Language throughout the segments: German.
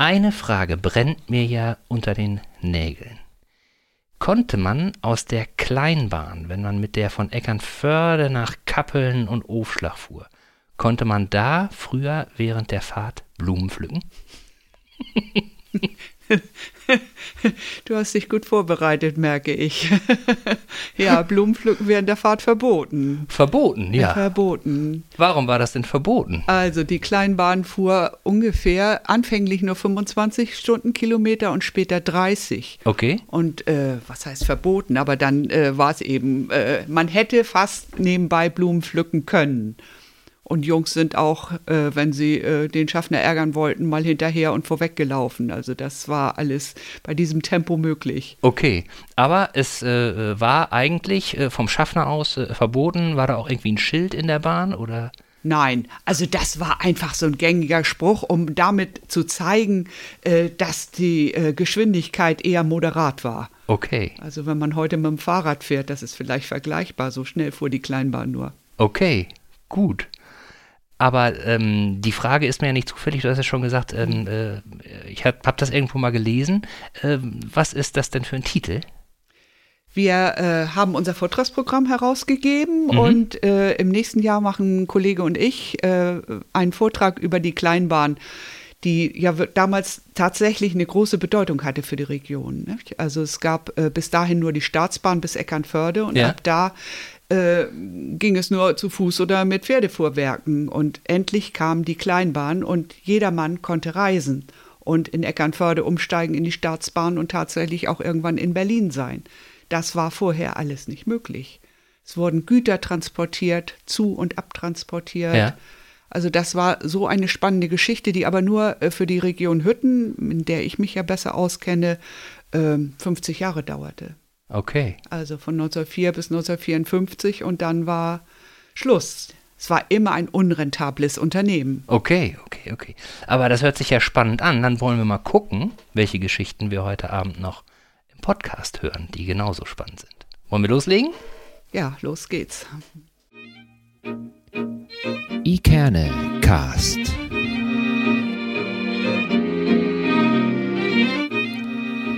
Eine Frage brennt mir ja unter den Nägeln. Konnte man aus der Kleinbahn, wenn man mit der von Eckernförde nach Kappeln und Aufschlag fuhr, konnte man da früher während der Fahrt Blumen pflücken? Du hast dich gut vorbereitet, merke ich. ja, Blumenpflücken während der Fahrt verboten. Verboten, ja. Verboten. Warum war das denn verboten? Also die Kleinbahn fuhr ungefähr anfänglich nur 25 Stundenkilometer und später 30. Okay. Und äh, was heißt verboten? Aber dann äh, war es eben, äh, man hätte fast nebenbei Blumen pflücken können. Und Jungs sind auch, äh, wenn sie äh, den Schaffner ärgern wollten, mal hinterher und vorweggelaufen. Also das war alles bei diesem Tempo möglich. Okay, aber es äh, war eigentlich äh, vom Schaffner aus äh, verboten. War da auch irgendwie ein Schild in der Bahn oder? Nein, also das war einfach so ein gängiger Spruch, um damit zu zeigen, äh, dass die Geschwindigkeit eher moderat war. Okay. Also wenn man heute mit dem Fahrrad fährt, das ist vielleicht vergleichbar. So schnell fuhr die Kleinbahn nur. Okay, gut. Aber ähm, die Frage ist mir ja nicht zufällig, du hast ja schon gesagt, ähm, äh, ich habe hab das irgendwo mal gelesen. Ähm, was ist das denn für ein Titel? Wir äh, haben unser Vortragsprogramm herausgegeben mhm. und äh, im nächsten Jahr machen ein Kollege und ich äh, einen Vortrag über die Kleinbahn, die ja damals tatsächlich eine große Bedeutung hatte für die Region. Nicht? Also es gab äh, bis dahin nur die Staatsbahn bis Eckernförde und ja. ab da äh, ging es nur zu Fuß oder mit Pferdefuhrwerken. Und endlich kam die Kleinbahn und jedermann konnte reisen und in Eckernförde umsteigen in die Staatsbahn und tatsächlich auch irgendwann in Berlin sein. Das war vorher alles nicht möglich. Es wurden Güter transportiert, zu- und abtransportiert. Ja. Also das war so eine spannende Geschichte, die aber nur äh, für die Region Hütten, in der ich mich ja besser auskenne, 50 ähm, Jahre dauerte. Okay. Also von 1904 bis 1954 und dann war Schluss. Es war immer ein unrentables Unternehmen. Okay, okay, okay. Aber das hört sich ja spannend an. Dann wollen wir mal gucken, welche Geschichten wir heute Abend noch im Podcast hören, die genauso spannend sind. Wollen wir loslegen? Ja, los geht's. Ikerne Cast.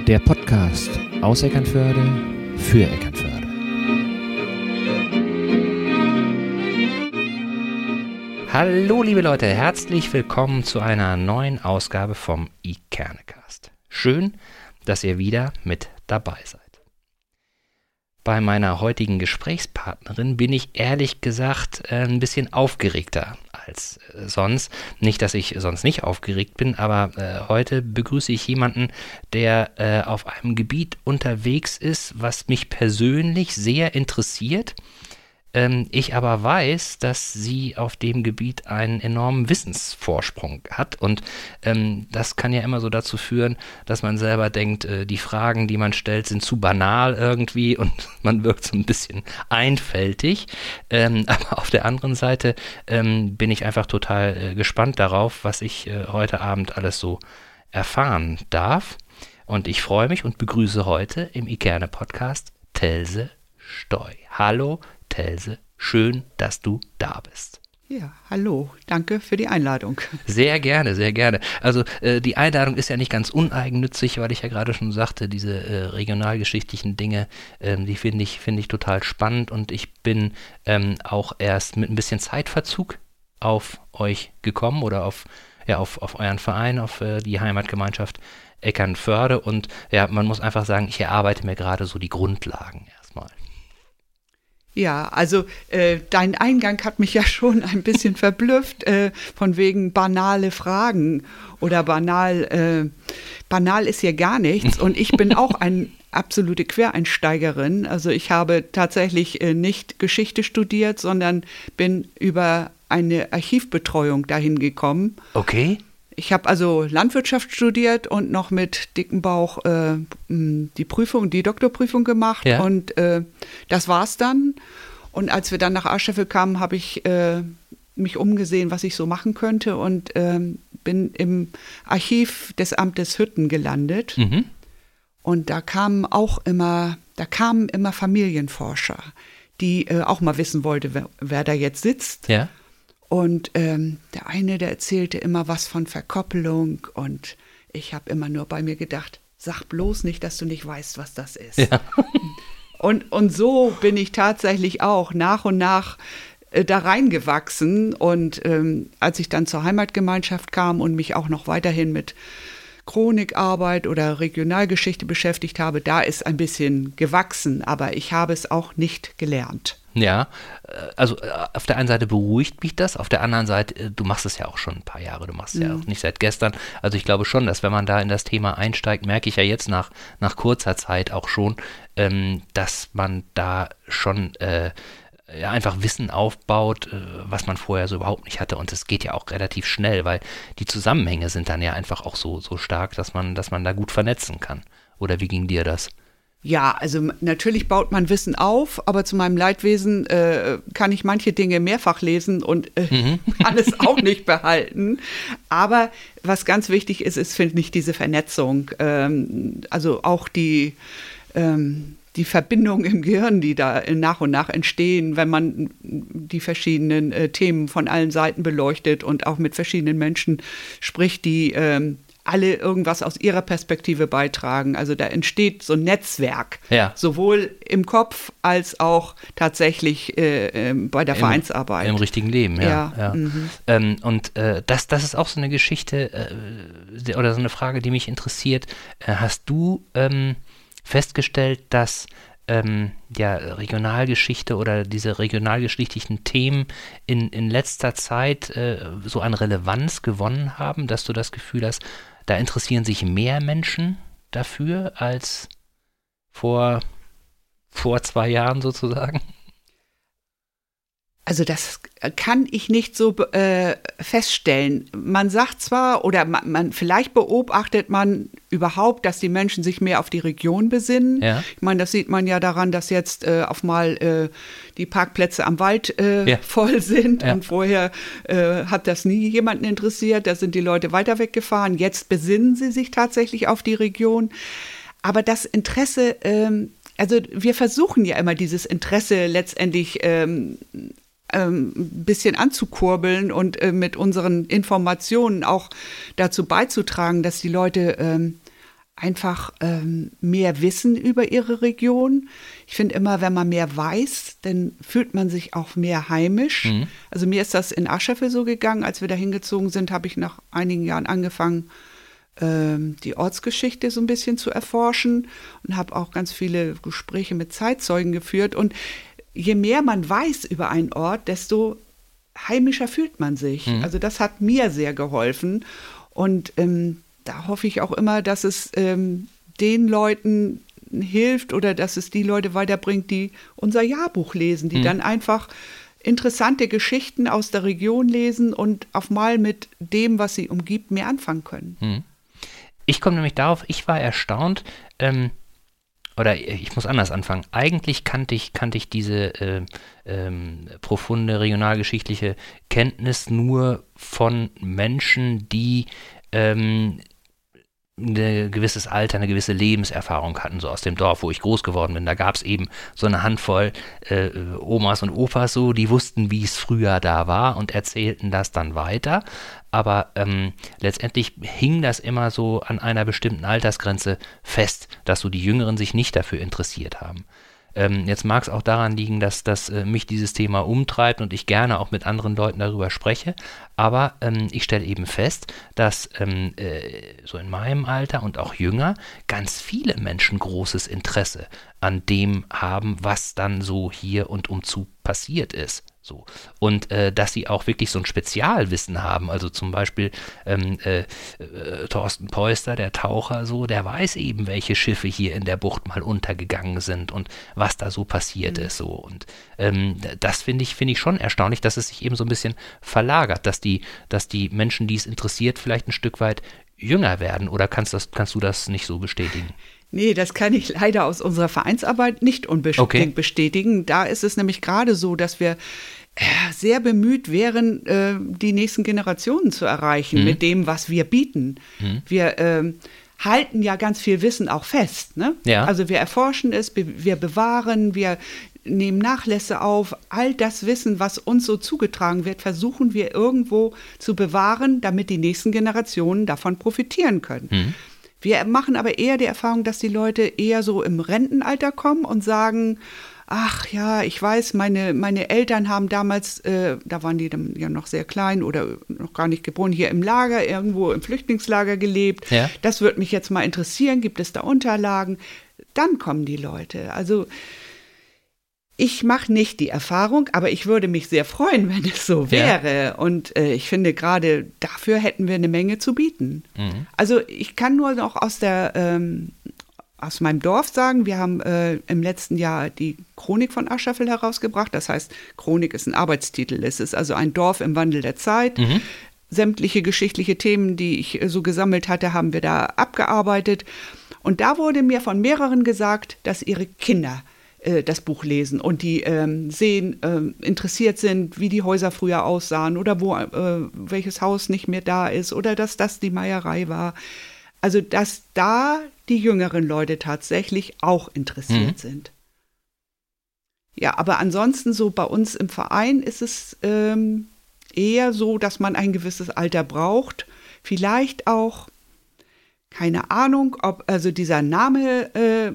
Der Podcast aus Eckernförde für Eckernförde. Hallo liebe Leute, herzlich willkommen zu einer neuen Ausgabe vom iKernecast. Schön, dass ihr wieder mit dabei seid. Bei meiner heutigen Gesprächspartnerin bin ich ehrlich gesagt ein bisschen aufgeregter als äh, sonst. Nicht, dass ich sonst nicht aufgeregt bin, aber äh, heute begrüße ich jemanden, der äh, auf einem Gebiet unterwegs ist, was mich persönlich sehr interessiert ich aber weiß, dass sie auf dem Gebiet einen enormen Wissensvorsprung hat und ähm, das kann ja immer so dazu führen, dass man selber denkt, äh, die Fragen, die man stellt, sind zu banal irgendwie und man wirkt so ein bisschen einfältig. Ähm, aber auf der anderen Seite ähm, bin ich einfach total äh, gespannt darauf, was ich äh, heute Abend alles so erfahren darf. Und ich freue mich und begrüße heute im Ikerne Podcast Telse Steu. Hallo, Telse. Schön, dass du da bist. Ja, hallo, danke für die Einladung. Sehr gerne, sehr gerne. Also äh, die Einladung ist ja nicht ganz uneigennützig, weil ich ja gerade schon sagte, diese äh, regionalgeschichtlichen Dinge, ähm, die finde ich, find ich total spannend und ich bin ähm, auch erst mit ein bisschen Zeitverzug auf euch gekommen oder auf, ja, auf, auf euren Verein, auf äh, die Heimatgemeinschaft Eckernförde und ja, man muss einfach sagen, ich erarbeite mir gerade so die Grundlagen erstmal. Ja, also äh, dein Eingang hat mich ja schon ein bisschen verblüfft, äh, von wegen banale Fragen oder banal. Äh, banal ist hier gar nichts und ich bin auch ein absolute Quereinsteigerin. Also ich habe tatsächlich äh, nicht Geschichte studiert, sondern bin über eine Archivbetreuung dahin gekommen. Okay. Ich habe also Landwirtschaft studiert und noch mit dicken Bauch äh, die Prüfung, die Doktorprüfung gemacht. Ja. Und äh, das war's dann. Und als wir dann nach Arscheffel kamen, habe ich äh, mich umgesehen, was ich so machen könnte und ähm, bin im Archiv des Amtes Hütten gelandet. Mhm. Und da kamen auch immer, da kamen immer Familienforscher, die äh, auch mal wissen wollten, wer, wer da jetzt sitzt. Ja. Und ähm, der eine, der erzählte immer was von Verkoppelung und Ich habe immer nur bei mir gedacht, sag bloß nicht, dass du nicht weißt, was das ist. Ja. Und, und so bin ich tatsächlich auch nach und nach äh, da reingewachsen. Und ähm, als ich dann zur Heimatgemeinschaft kam und mich auch noch weiterhin mit Chronikarbeit oder Regionalgeschichte beschäftigt habe, da ist ein bisschen gewachsen, aber ich habe es auch nicht gelernt. Ja, äh, also äh, auf der einen Seite beruhigt mich das, auf der anderen Seite, äh, du machst es ja auch schon ein paar Jahre, du machst es mhm. ja auch nicht seit gestern. Also ich glaube schon, dass wenn man da in das Thema einsteigt, merke ich ja jetzt nach, nach kurzer Zeit auch schon, ähm, dass man da schon äh, ja, einfach Wissen aufbaut, was man vorher so überhaupt nicht hatte. Und es geht ja auch relativ schnell, weil die Zusammenhänge sind dann ja einfach auch so, so stark, dass man, dass man da gut vernetzen kann. Oder wie ging dir das? Ja, also natürlich baut man Wissen auf, aber zu meinem Leidwesen äh, kann ich manche Dinge mehrfach lesen und äh, mhm. alles auch nicht behalten. Aber was ganz wichtig ist, ist, finde ich, diese Vernetzung. Ähm, also auch die ähm, die Verbindungen im Gehirn, die da nach und nach entstehen, wenn man die verschiedenen äh, Themen von allen Seiten beleuchtet und auch mit verschiedenen Menschen spricht, die ähm, alle irgendwas aus ihrer Perspektive beitragen. Also da entsteht so ein Netzwerk, ja. sowohl im Kopf als auch tatsächlich äh, äh, bei der Im, Vereinsarbeit. Im richtigen Leben, ja. ja. ja. Mhm. Ähm, und äh, das, das ist auch so eine Geschichte äh, oder so eine Frage, die mich interessiert. Äh, hast du ähm, festgestellt, dass ähm, ja, Regionalgeschichte oder diese regionalgeschichtlichen Themen in, in letzter Zeit äh, so an Relevanz gewonnen haben, dass du das Gefühl hast, da interessieren sich mehr Menschen dafür als vor, vor zwei Jahren sozusagen? Also das kann ich nicht so äh, feststellen. Man sagt zwar oder man, man, vielleicht beobachtet man überhaupt, dass die Menschen sich mehr auf die Region besinnen. Ja. Ich meine, das sieht man ja daran, dass jetzt äh, auf mal äh, die Parkplätze am Wald äh, ja. voll sind ja. und vorher äh, hat das nie jemanden interessiert. Da sind die Leute weiter weggefahren. Jetzt besinnen sie sich tatsächlich auf die Region. Aber das Interesse ähm, also wir versuchen ja immer dieses Interesse letztendlich ähm, ähm, bisschen anzukurbeln und äh, mit unseren Informationen auch dazu beizutragen, dass die Leute ähm, einfach ähm, mehr wissen über ihre Region. Ich finde immer, wenn man mehr weiß, dann fühlt man sich auch mehr heimisch. Mhm. Also mir ist das in Ascheffe so gegangen, als wir da hingezogen sind, habe ich nach einigen Jahren angefangen, ähm, die Ortsgeschichte so ein bisschen zu erforschen und habe auch ganz viele Gespräche mit Zeitzeugen geführt und je mehr man weiß über einen Ort, desto heimischer fühlt man sich. Mhm. Also das hat mir sehr geholfen. Und ähm, da hoffe ich auch immer, dass es ähm, den Leuten hilft oder dass es die Leute weiterbringt, die unser Jahrbuch lesen, die mhm. dann einfach interessante Geschichten aus der Region lesen und auf mal mit dem, was sie umgibt, mehr anfangen können. Mhm. Ich komme nämlich darauf, ich war erstaunt, ähm, oder ich muss anders anfangen. Eigentlich kannte ich, kannte ich diese äh, ähm, profunde regionalgeschichtliche Kenntnis nur von Menschen, die ähm, ein gewisses Alter, eine gewisse Lebenserfahrung hatten, so aus dem Dorf, wo ich groß geworden bin. Da gab es eben so eine Handvoll äh, Omas und Opas so, die wussten, wie es früher da war und erzählten das dann weiter. Aber ähm, letztendlich hing das immer so an einer bestimmten Altersgrenze fest, dass so die Jüngeren sich nicht dafür interessiert haben. Ähm, jetzt mag es auch daran liegen, dass, dass äh, mich dieses Thema umtreibt und ich gerne auch mit anderen Leuten darüber spreche. Aber ähm, ich stelle eben fest, dass ähm, äh, so in meinem Alter und auch jünger ganz viele Menschen großes Interesse an dem haben, was dann so hier und umzu passiert ist. So. Und äh, dass sie auch wirklich so ein Spezialwissen haben. Also zum Beispiel ähm, äh, äh, Thorsten Peuster, der Taucher, so, der weiß eben, welche Schiffe hier in der Bucht mal untergegangen sind und was da so passiert mhm. ist. So. Und ähm, das finde ich, finde ich schon erstaunlich, dass es sich eben so ein bisschen verlagert, dass die, dass die Menschen, die es interessiert, vielleicht ein Stück weit jünger werden. Oder kannst, das, kannst du das nicht so bestätigen? Nee, das kann ich leider aus unserer Vereinsarbeit nicht unbedingt okay. bestätigen. Da ist es nämlich gerade so, dass wir äh, sehr bemüht wären, äh, die nächsten Generationen zu erreichen mhm. mit dem, was wir bieten. Mhm. Wir ähm, halten ja ganz viel Wissen auch fest. Ne? Ja. Also wir erforschen es, wir bewahren, wir nehmen Nachlässe auf. All das Wissen, was uns so zugetragen wird, versuchen wir irgendwo zu bewahren, damit die nächsten Generationen davon profitieren können. Mhm. Wir machen aber eher die Erfahrung, dass die Leute eher so im Rentenalter kommen und sagen, ach ja, ich weiß, meine, meine Eltern haben damals, äh, da waren die dann ja noch sehr klein oder noch gar nicht geboren, hier im Lager, irgendwo im Flüchtlingslager gelebt. Ja. Das würde mich jetzt mal interessieren, gibt es da Unterlagen? Dann kommen die Leute. Also ich mache nicht die Erfahrung, aber ich würde mich sehr freuen, wenn es so wäre. Ja. Und äh, ich finde, gerade dafür hätten wir eine Menge zu bieten. Mhm. Also ich kann nur noch aus der ähm, aus meinem Dorf sagen, wir haben äh, im letzten Jahr die Chronik von Aschaffel herausgebracht. Das heißt, Chronik ist ein Arbeitstitel. Es ist also ein Dorf im Wandel der Zeit. Mhm. Sämtliche geschichtliche Themen, die ich äh, so gesammelt hatte, haben wir da abgearbeitet. Und da wurde mir von mehreren gesagt, dass ihre Kinder äh, das Buch lesen und die ähm, sehen, ähm, interessiert sind, wie die Häuser früher aussahen oder wo äh, welches Haus nicht mehr da ist oder dass das die Meierei war. Also dass da die jüngeren Leute tatsächlich auch interessiert mhm. sind. Ja, aber ansonsten so bei uns im Verein ist es ähm, eher so, dass man ein gewisses Alter braucht. Vielleicht auch, keine Ahnung, ob also dieser Name äh,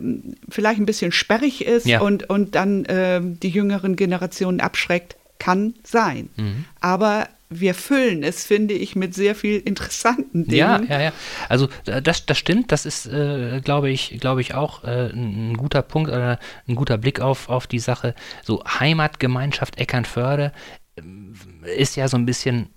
vielleicht ein bisschen sperrig ist ja. und, und dann äh, die jüngeren Generationen abschreckt. Kann sein. Mhm. Aber wir füllen es, finde ich, mit sehr viel interessanten Dingen. Ja, ja, ja. Also das, das stimmt, das ist, äh, glaube ich, glaube ich auch äh, ein, guter Punkt oder ein guter Blick auf, auf die Sache. So Heimatgemeinschaft Eckernförde äh, ist ja so ein bisschen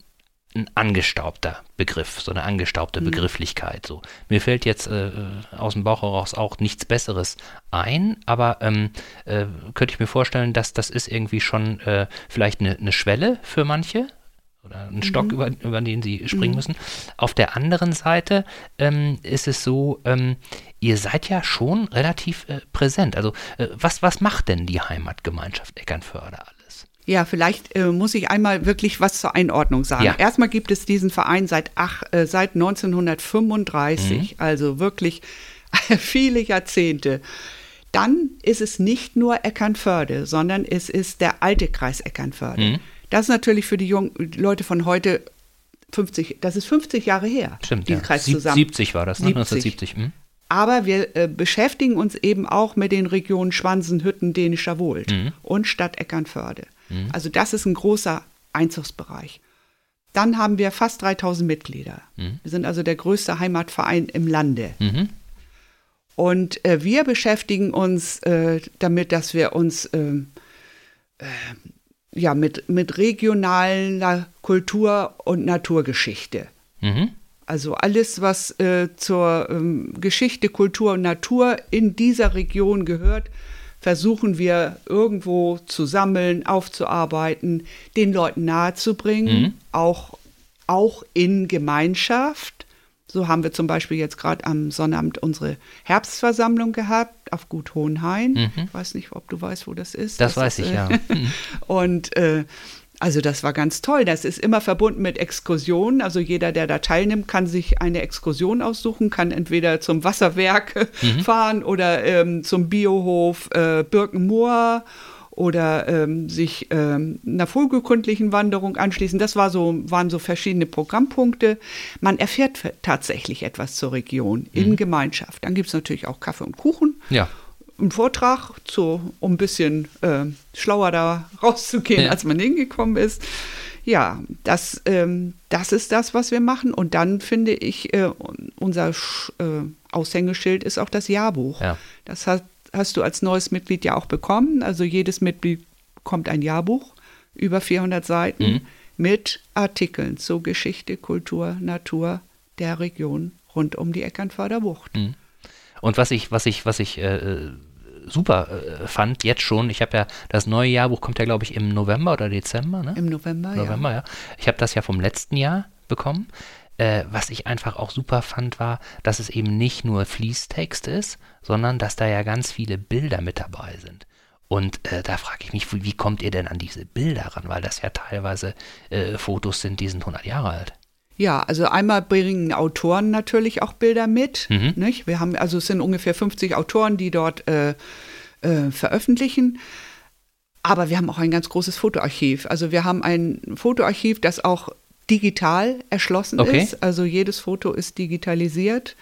ein angestaubter Begriff, so eine angestaubte mhm. Begrifflichkeit. So. Mir fällt jetzt äh, aus dem Bauch heraus auch nichts Besseres ein, aber ähm, äh, könnte ich mir vorstellen, dass das ist irgendwie schon äh, vielleicht eine, eine Schwelle für manche, oder einen Stock, mhm. über, über den sie springen mhm. müssen. Auf der anderen Seite ähm, ist es so, ähm, ihr seid ja schon relativ äh, präsent. Also äh, was, was macht denn die Heimatgemeinschaft Eckernförde alles? Ja, vielleicht äh, muss ich einmal wirklich was zur Einordnung sagen. Ja. Erstmal gibt es diesen Verein seit, ach, äh, seit 1935, mhm. also wirklich viele Jahrzehnte. Dann ist es nicht nur Eckernförde, sondern es ist der alte Kreis Eckernförde. Mhm. Das ist natürlich für die jungen Leute von heute 50, das ist 50 Jahre her. Stimmt, ja. Kreis zusammen. 70 war das, ne? 1970. Hm? Aber wir äh, beschäftigen uns eben auch mit den Regionen Schwansen, Hütten, Dänischer Wohlt mhm. und Stadt Eckernförde. Mhm. Also das ist ein großer Einzugsbereich. Dann haben wir fast 3000 Mitglieder. Mhm. Wir sind also der größte Heimatverein im Lande. Mhm. Und äh, wir beschäftigen uns äh, damit, dass wir uns ähm, äh, ja, mit, mit regionaler Kultur- und Naturgeschichte. Mhm. Also alles, was äh, zur ähm, Geschichte, Kultur und Natur in dieser Region gehört, versuchen wir irgendwo zu sammeln, aufzuarbeiten, den Leuten nahezubringen, mhm. auch, auch in Gemeinschaft. So haben wir zum Beispiel jetzt gerade am Sonnabend unsere Herbstversammlung gehabt auf Gut Hohenhain. Mhm. Ich weiß nicht, ob du weißt, wo das ist. Das, das weiß ist, ich, äh, ja. Mhm. Und äh, also das war ganz toll. Das ist immer verbunden mit Exkursionen. Also jeder, der da teilnimmt, kann sich eine Exkursion aussuchen, kann entweder zum Wasserwerk mhm. fahren oder ähm, zum Biohof äh, Birkenmoor oder ähm, sich ähm, einer vogelkundlichen Wanderung anschließen. Das war so, waren so verschiedene Programmpunkte. Man erfährt tatsächlich etwas zur Region in mhm. Gemeinschaft. Dann gibt es natürlich auch Kaffee und Kuchen. Ja. Ein Vortrag, zu, um ein bisschen äh, schlauer da rauszugehen, ja. als man hingekommen ist. Ja, das, ähm, das ist das, was wir machen. Und dann finde ich, äh, unser Sch äh, Aushängeschild ist auch das Jahrbuch. Ja. Das hat hast du als neues Mitglied ja auch bekommen. Also jedes Mitglied bekommt ein Jahrbuch, über 400 Seiten, mhm. mit Artikeln zu Geschichte, Kultur, Natur der Region rund um die Eckernförder Bucht. Mhm. Und was ich, was ich, was ich äh, super äh, fand, jetzt schon, ich habe ja, das neue Jahrbuch kommt ja, glaube ich, im November oder Dezember, ne? Im November, November ja. ja. Ich habe das ja vom letzten Jahr bekommen. Äh, was ich einfach auch super fand, war, dass es eben nicht nur Fließtext ist, sondern dass da ja ganz viele Bilder mit dabei sind. Und äh, da frage ich mich, wie, wie, kommt ihr denn an diese Bilder ran? Weil das ja teilweise äh, Fotos sind, die sind 100 Jahre alt. Ja, also einmal bringen Autoren natürlich auch Bilder mit. Mhm. Nicht? Wir haben, also es sind ungefähr 50 Autoren, die dort äh, äh, veröffentlichen. Aber wir haben auch ein ganz großes Fotoarchiv. Also wir haben ein Fotoarchiv, das auch digital erschlossen Okay. ist. Also jedes Foto ist digitalisiert.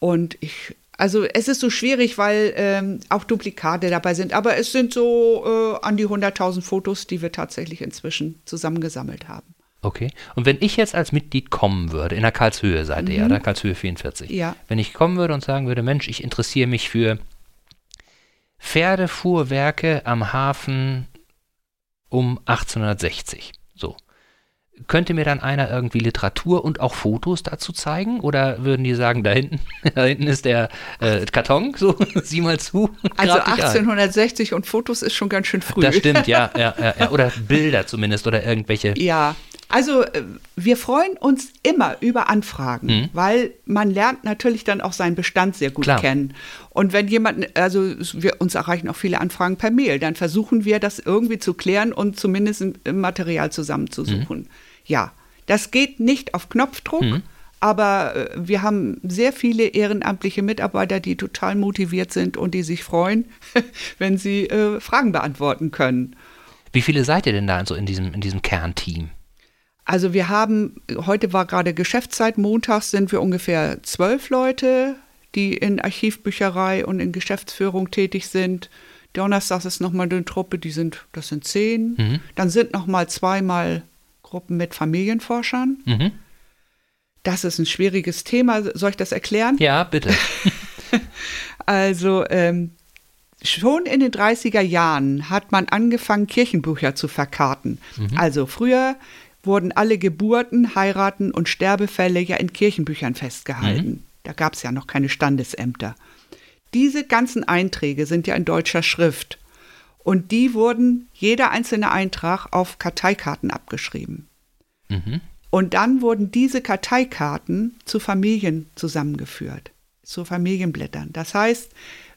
Und ich, also es ist so schwierig, weil ähm, auch Duplikate dabei sind. Aber es sind so äh, an die 100.000 Fotos, die wir tatsächlich inzwischen zusammengesammelt haben. Okay. Und wenn ich jetzt als Mitglied kommen würde, in der Karlshöhe seid ihr, oder? Karlshöhe 44. Ja. Wenn ich kommen würde und sagen würde, Mensch, ich interessiere mich für Pferdefuhrwerke am Hafen um 1860. So. Könnte mir dann einer irgendwie Literatur und auch Fotos dazu zeigen? Oder würden die sagen, da hinten, da hinten ist der äh, Karton, so, sieh mal zu. Also grab dich ein. 1860 und Fotos ist schon ganz schön früh. Das stimmt, ja, ja, ja, ja. Oder Bilder zumindest oder irgendwelche. Ja, also äh, wir freuen uns immer über Anfragen, Mhm. weil man lernt natürlich dann auch seinen Bestand sehr gut Klar. kennen. Und wenn jemand, also wir, uns erreichen auch viele Anfragen per Mail, dann versuchen wir das irgendwie zu klären und zumindest Material zusammenzusuchen. Mhm. Ja, das geht nicht auf Knopfdruck. Aber äh, wir haben sehr viele ehrenamtliche Mitarbeiter, die total motiviert sind und die sich freuen, wenn sie äh, Fragen beantworten können. Wie viele seid ihr denn da so in diesem, in diesem Kernteam? Also wir haben, heute war gerade Geschäftszeit, montags sind wir ungefähr zwölf Leute, die in Archivbücherei und in Geschäftsführung tätig sind. Donnerstags ist nochmal eine Truppe, die sind, das sind zehn. Dann sind nochmal zweimal Gruppen mit Familienforschern. Mhm. Das ist ein schwieriges Thema. Soll ich das erklären? Ja, bitte. Also ähm, schon in den 30er Jahren hat man angefangen, Kirchenbücher zu verkarten. Also früher wurden alle Geburten, Heiraten und Sterbefälle ja in Kirchenbüchern festgehalten. Da gab es ja noch keine Standesämter. Diese ganzen Einträge sind ja in deutscher Schrift. Und die wurden, jeder einzelne Eintrag, auf Karteikarten abgeschrieben. Und dann wurden diese Karteikarten zu Familien zusammengeführt, zu Familienblättern. Das heißt,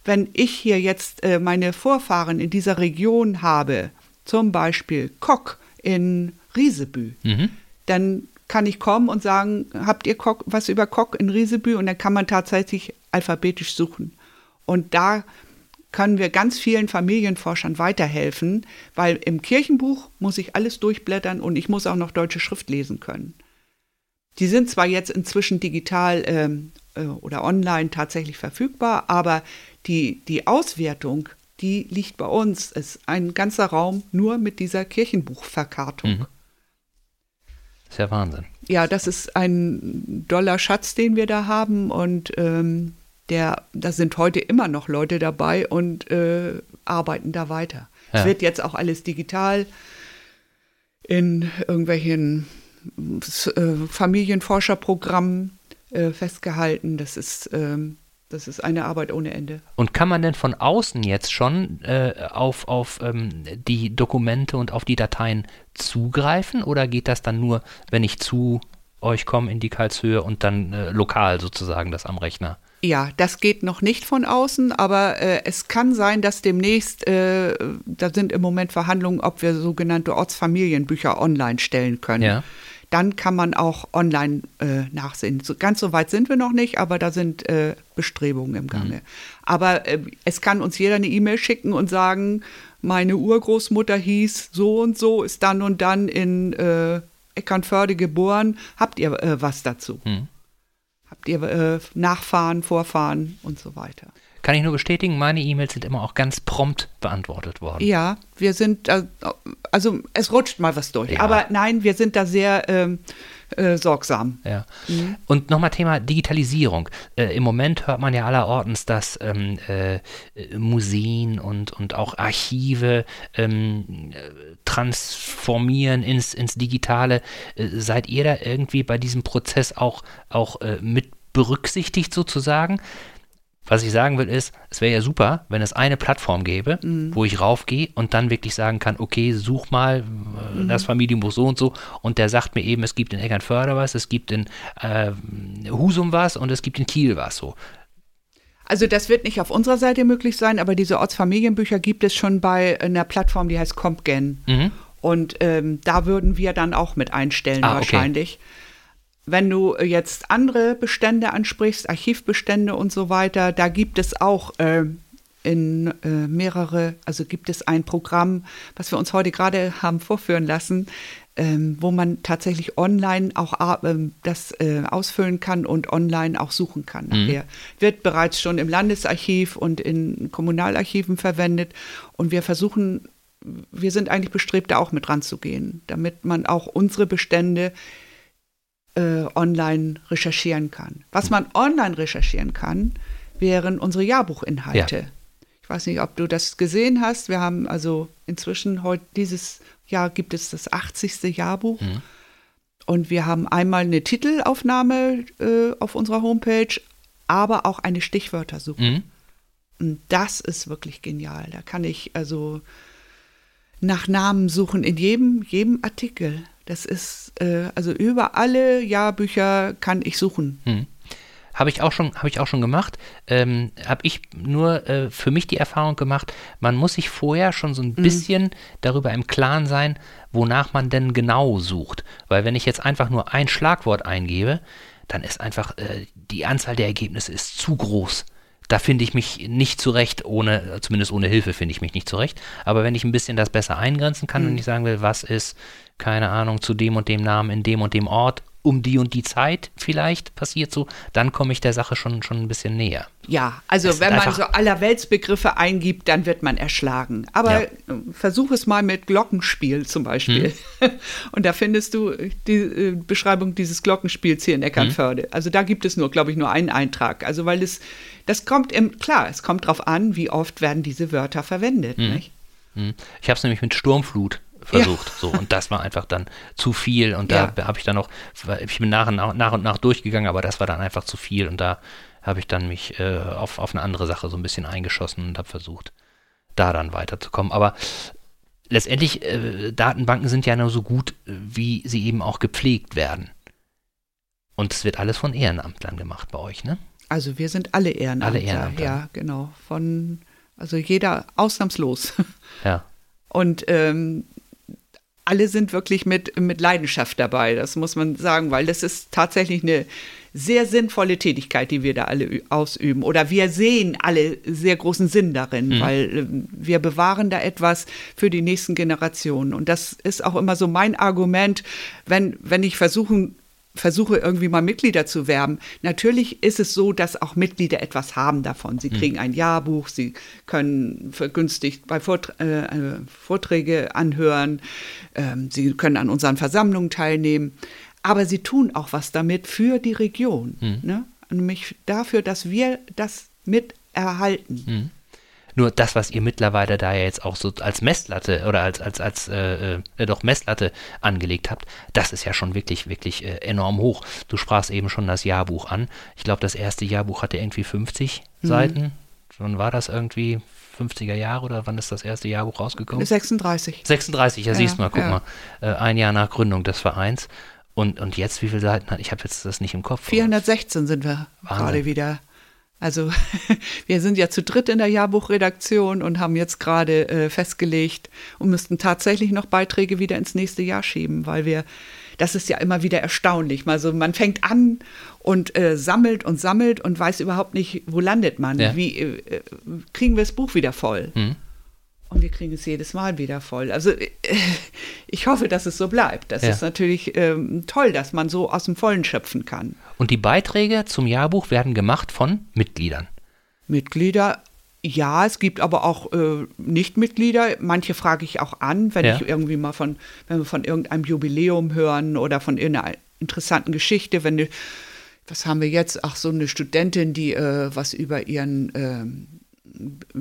wenn ich hier jetzt äh, meine Vorfahren in dieser Region habe, zum Beispiel Kock in Riesebü, dann kann ich kommen und sagen, habt ihr Kock, was über Kock in Riesebü? Und dann kann man tatsächlich alphabetisch suchen. Und da können wir ganz vielen Familienforschern weiterhelfen, weil im Kirchenbuch muss ich alles durchblättern und ich muss auch noch deutsche Schrift lesen können. Die sind zwar jetzt inzwischen digital ähm, äh, oder online tatsächlich verfügbar, aber die, die Auswertung, die liegt bei uns. Es ist ein ganzer Raum nur mit dieser Kirchenbuchverkartung. Das ist ja Wahnsinn. Ja, das ist ein doller Schatz, den wir da haben und ähm, der, da sind heute immer noch Leute dabei und äh, arbeiten da weiter. Ja. Es wird jetzt auch alles digital in irgendwelchen äh, Familienforscherprogrammen äh, festgehalten. Das ist, ähm, das ist eine Arbeit ohne Ende. Und kann man denn von außen jetzt schon äh, auf, auf ähm, die Dokumente und auf die Dateien zugreifen oder geht das dann nur, wenn ich zu euch komme in die Karlshöhe und dann äh, lokal sozusagen das am Rechner? Ja, das geht noch nicht von außen, aber äh, es kann sein, dass demnächst, äh, da sind im Moment Verhandlungen, ob wir sogenannte Ortsfamilienbücher online stellen können. Ja. Dann kann man auch online äh, nachsehen. So, ganz so weit sind wir noch nicht, aber da sind äh, Bestrebungen im Gange. Aber äh, es kann uns jeder eine E-Mail schicken und sagen, meine Urgroßmutter hieß so und so, ist dann und dann in äh, Eckernförde geboren. Habt ihr äh, was dazu? Habt ihr äh, Nachfahren, Vorfahren und so weiter? Kann ich nur bestätigen, meine E-Mails sind immer auch ganz prompt beantwortet worden. Ja, wir sind, da, also es rutscht mal was durch. Ja. Aber nein, wir sind da sehr ähm, äh, sorgsam. Ja. Und nochmal Thema Digitalisierung. Äh, Im Moment hört man ja allerortens, dass ähm, äh, Museen und, und auch Archive ähm, äh, transformieren ins, ins Digitale. Äh, seid ihr da irgendwie bei diesem Prozess auch, auch äh, mit berücksichtigt sozusagen? Was ich sagen will ist, es wäre ja super, wenn es eine Plattform gäbe, wo ich raufgehe und dann wirklich sagen kann, okay, such mal äh, das Familienbuch so und so und der sagt mir eben, es gibt in Eckernförde was, es gibt in äh, Husum was und es gibt in Kiel was so. Also das wird nicht auf unserer Seite möglich sein, aber diese Ortsfamilienbücher gibt es schon bei einer Plattform, die heißt Compgen. Mhm. Und ähm, da würden wir dann auch mit einstellen Ah, okay. Wenn du jetzt andere Bestände ansprichst, Archivbestände und so weiter, da gibt es auch ähm, in äh, mehrere, also gibt es ein Programm, was wir uns heute gerade haben vorführen lassen, ähm, wo man tatsächlich online auch äh, das äh, ausfüllen kann und online auch suchen kann Mhm. nachher. Wird bereits schon im Landesarchiv und in Kommunalarchiven verwendet und wir versuchen, wir sind eigentlich bestrebt, da auch mit ranzugehen, damit man auch unsere Bestände äh, online recherchieren kann. Was man online recherchieren kann, wären unsere Jahrbuchinhalte. Ich weiß nicht, ob du das gesehen hast. Wir haben also inzwischen heute, dieses Jahr gibt es das 80. Jahrbuch. Mhm. Und wir haben einmal eine Titelaufnahme äh, auf unserer Homepage, aber auch eine Stichwörtersuche. Mhm. Und das ist wirklich genial. Da kann ich also nach Namen suchen in jedem, jedem Artikel. Das ist, äh, also über alle Jahrbücher kann ich suchen. Hm. Habe ich auch schon, habe ich auch schon gemacht. Ähm, habe ich nur äh, für mich die Erfahrung gemacht, man muss sich vorher schon so ein bisschen darüber im Klaren sein, wonach man denn genau sucht. Weil wenn ich jetzt einfach nur ein Schlagwort eingebe, dann ist einfach äh, die Anzahl der Ergebnisse ist zu groß. Da finde ich mich nicht zurecht, ohne, zumindest ohne Hilfe finde ich mich nicht zurecht. Aber wenn ich ein bisschen das besser eingrenzen kann und ich sagen will, was ist, keine Ahnung, zu dem und dem Namen in dem und dem Ort, um die und die Zeit vielleicht passiert so, dann komme ich der Sache schon, schon ein bisschen näher. Ja, also Es wenn man so Allerweltsbegriffe eingibt, dann wird man erschlagen. Aber Ja. versuch es mal mit Glockenspiel zum Beispiel. Und da findest du die äh, Beschreibung dieses Glockenspiels hier in Eckernförde. Also da gibt es nur, glaube ich, nur einen Eintrag. Also weil es, das kommt im, klar, es kommt drauf an, wie oft werden diese Wörter verwendet. Nicht? Hm. Ich habe es nämlich mit Sturmflut versucht, so und das war einfach dann zu viel und da Ja. habe ich dann noch, ich bin nach und nach, nach und nach durchgegangen, aber das war dann einfach zu viel und da habe ich dann mich äh, auf, auf eine andere Sache so ein bisschen eingeschossen und habe versucht, da dann weiterzukommen. Aber letztendlich, äh, Datenbanken sind ja nur so gut, wie sie eben auch gepflegt werden. Und es wird alles von Ehrenamtlern gemacht bei euch, ne? Also wir sind alle Ehrenamtler. Alle Ehrenamtler. Ja, genau. Von, also jeder ausnahmslos. Ja. Und ähm, alle sind wirklich mit, mit Leidenschaft dabei, das muss man sagen, weil das ist tatsächlich eine sehr sinnvolle Tätigkeit, die wir da alle ausüben. Oder wir sehen alle sehr großen Sinn darin, weil ähm, wir bewahren da etwas für die nächsten Generationen. Und das ist auch immer so mein Argument, wenn, wenn ich versuchen, versuche irgendwie mal Mitglieder zu werben. Natürlich ist es so, dass auch Mitglieder etwas haben davon. Sie kriegen ein Jahrbuch, sie können vergünstigt bei Vortr äh, äh, Vorträge anhören, ähm, sie können an unseren Versammlungen teilnehmen, aber sie tun auch was damit für die Region. Ne? Nämlich dafür, dass wir das mit erhalten. Nur das, was ihr mittlerweile da ja jetzt auch so als Messlatte oder als, als, als äh, äh, doch Messlatte angelegt habt, das ist ja schon wirklich, wirklich äh, enorm hoch. Du sprachst eben schon das Jahrbuch an. Ich glaube, das erste Jahrbuch hatte irgendwie 50 Seiten. Wann war das irgendwie? 50er Jahre oder wann ist das erste Jahrbuch rausgekommen? 36. 36, ja, Ja, siehst du mal, guck ja. mal. Äh, ein Jahr nach Gründung des Vereins. Und, und jetzt, wie viele Seiten hat? Ich habe jetzt das nicht im Kopf. 416 sind wir Wahnsinn. gerade wieder. Also wir sind ja zu dritt in der Jahrbuchredaktion und haben jetzt gerade äh, festgelegt und müssten tatsächlich noch Beiträge wieder ins nächste Jahr schieben, weil wir, das ist ja immer wieder erstaunlich. Also man fängt an und äh, sammelt und sammelt und weiß überhaupt nicht, wo landet man. Ja. Wie äh, äh, kriegen wir das Buch wieder voll? Mhm. Und wir kriegen es jedes Mal wieder voll. Also äh, ich hoffe, dass es so bleibt. Das Ja. ist natürlich ähm, toll, dass man so aus dem Vollen schöpfen kann. Und die Beiträge zum Jahrbuch werden gemacht von Mitgliedern. Mitglieder, ja, es gibt aber auch äh, Nichtmitglieder. Manche frage ich auch an, wenn Ja. ich irgendwie mal von, wenn wir von irgendeinem Jubiläum hören oder von irgendeiner interessanten Geschichte, wenn eine, was haben wir jetzt? Ach, so eine Studentin, die äh, was über ihren ähm,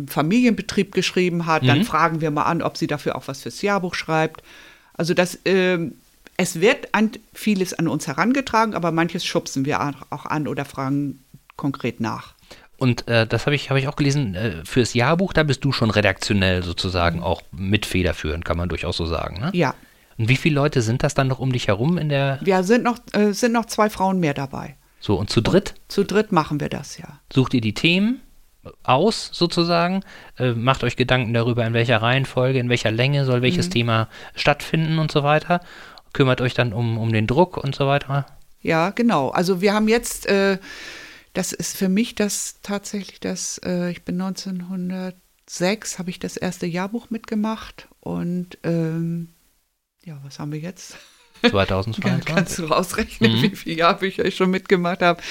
Familienbetrieb geschrieben hat, dann fragen wir mal an, ob sie dafür auch was fürs Jahrbuch schreibt. Also das, ähm, es wird an, vieles an uns herangetragen, aber manches schubsen wir auch an oder fragen konkret nach. Und äh, das habe ich, hab ich auch gelesen, äh, fürs Jahrbuch, da bist du schon redaktionell sozusagen auch mit federführend, kann man durchaus so sagen. Ne? Ja, Und wie viele Leute sind das dann noch um dich herum in der, Wir sind noch, äh, sind noch zwei Frauen mehr dabei. so und zu dritt? Zu dritt machen wir das ja. Sucht ihr die Themen aus sozusagen, äh, macht euch Gedanken darüber, in welcher Reihenfolge, in welcher Länge soll welches Thema stattfinden und so weiter. Kümmert euch dann um, um den Druck und so weiter. Ja, genau. Also wir haben jetzt, äh, Das ist für mich das tatsächlich das, äh, ich bin 1906, habe ich das erste Jahrbuch mitgemacht und ähm, ja, was haben wir jetzt? 2022. Kannst du rausrechnen, mhm. wie viele Jahrbücher ich schon mitgemacht habe.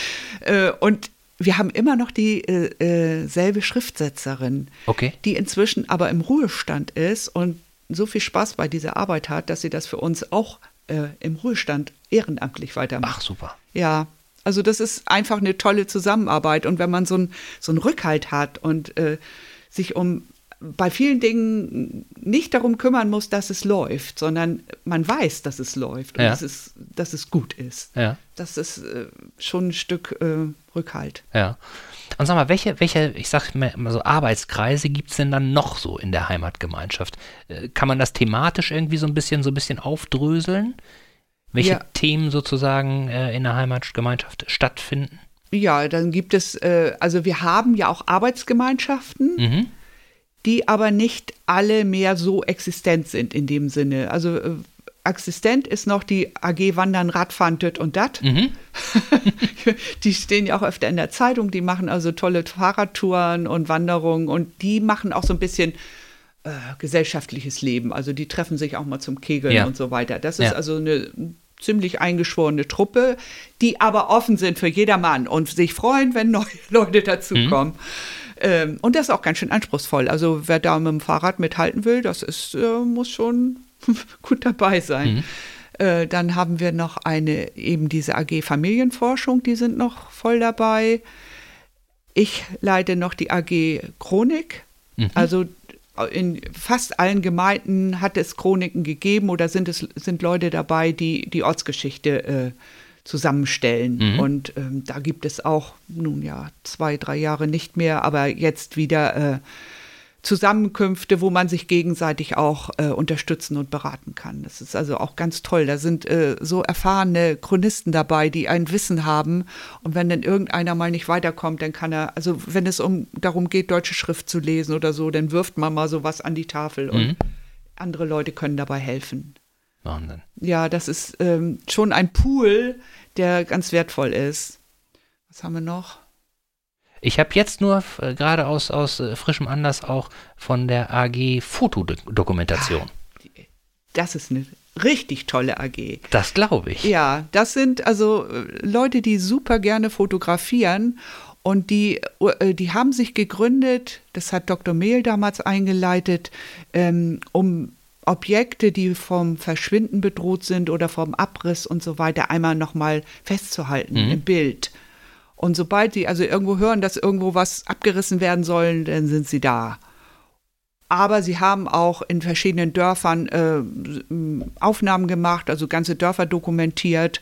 Äh, und wir haben immer noch dieselbe äh, äh, selbe Schriftsetzerin, okay. die inzwischen aber im Ruhestand ist und so viel Spaß bei dieser Arbeit hat, dass sie das für uns auch äh, im Ruhestand ehrenamtlich weitermacht. Ach, super. Ja, also das ist einfach eine tolle Zusammenarbeit. Und wenn man so, ein, so einen Rückhalt hat und äh, sich um bei vielen Dingen nicht darum kümmern muss, dass es läuft, sondern man weiß, dass es läuft und ja. dass, es, dass es gut ist. Ja. Das ist äh, schon ein Stück äh, Rückhalt. Ja. Und sag mal, welche, welche ich sag mal so, Arbeitskreise gibt es denn dann noch so in der Heimatgemeinschaft? Äh, kann man das thematisch irgendwie so ein bisschen, so ein bisschen aufdröseln? Welche ja. Themen sozusagen äh, in der Heimatgemeinschaft stattfinden? Ja, dann gibt es, äh, also wir haben ja auch Arbeitsgemeinschaften. Mhm die aber nicht alle mehr so existent sind in dem Sinne. Also äh, existent ist noch die AG Wandern, Radfahren, Tüt und Dat. Mhm. die stehen ja auch öfter in der Zeitung, die machen also tolle Fahrradtouren und Wanderungen und die machen auch so ein bisschen äh, gesellschaftliches Leben. Also die treffen sich auch mal zum Kegeln ja. und so weiter. Das ist ja. also eine ziemlich eingeschworene Truppe, die aber offen sind für jedermann und sich freuen, wenn neue Leute dazukommen. Mhm. Ähm, und das ist auch ganz schön anspruchsvoll. Also wer da mit dem Fahrrad mithalten will, das ist, äh, muss schon gut dabei sein. Mhm. Äh, dann haben wir noch eine, eben diese AG Familienforschung, die sind noch voll dabei. Ich leite noch die AG Chronik. Mhm. Also in fast allen Gemeinden hat es Chroniken gegeben oder sind es sind Leute dabei, die die Ortsgeschichte äh, zusammenstellen. Mhm. Und ähm, da gibt es auch, nun ja, zwei, drei Jahre nicht mehr, aber jetzt wieder äh, Zusammenkünfte, wo man sich gegenseitig auch äh, unterstützen und beraten kann. Das ist also auch ganz toll. Da sind äh, so erfahrene Chronisten dabei, die ein Wissen haben. Und wenn dann irgendeiner mal nicht weiterkommt, dann kann er, also wenn es um darum geht, deutsche Schrift zu lesen oder so, dann wirft man mal sowas an die Tafel und mhm. andere Leute können dabei helfen. Wahnsinn. Ja, das ist ähm, schon ein Pool, der ganz wertvoll ist. Was haben wir noch? Ich habe jetzt nur äh, gerade aus, aus äh, frischem Anlass auch von der AG Fotodokumentation. Ja, das ist eine richtig tolle AG. Das glaube ich. Ja, das sind also äh, Leute, die super gerne fotografieren und die, äh, die haben sich gegründet, das hat Dr. Mehl damals eingeleitet, ähm, um Objekte, die vom Verschwinden bedroht sind oder vom Abriss und so weiter, einmal nochmal festzuhalten mhm. im Bild. Und sobald sie also irgendwo hören, dass irgendwo was abgerissen werden soll, dann sind sie da. Aber sie haben auch in verschiedenen Dörfern äh, Aufnahmen gemacht, also ganze Dörfer dokumentiert.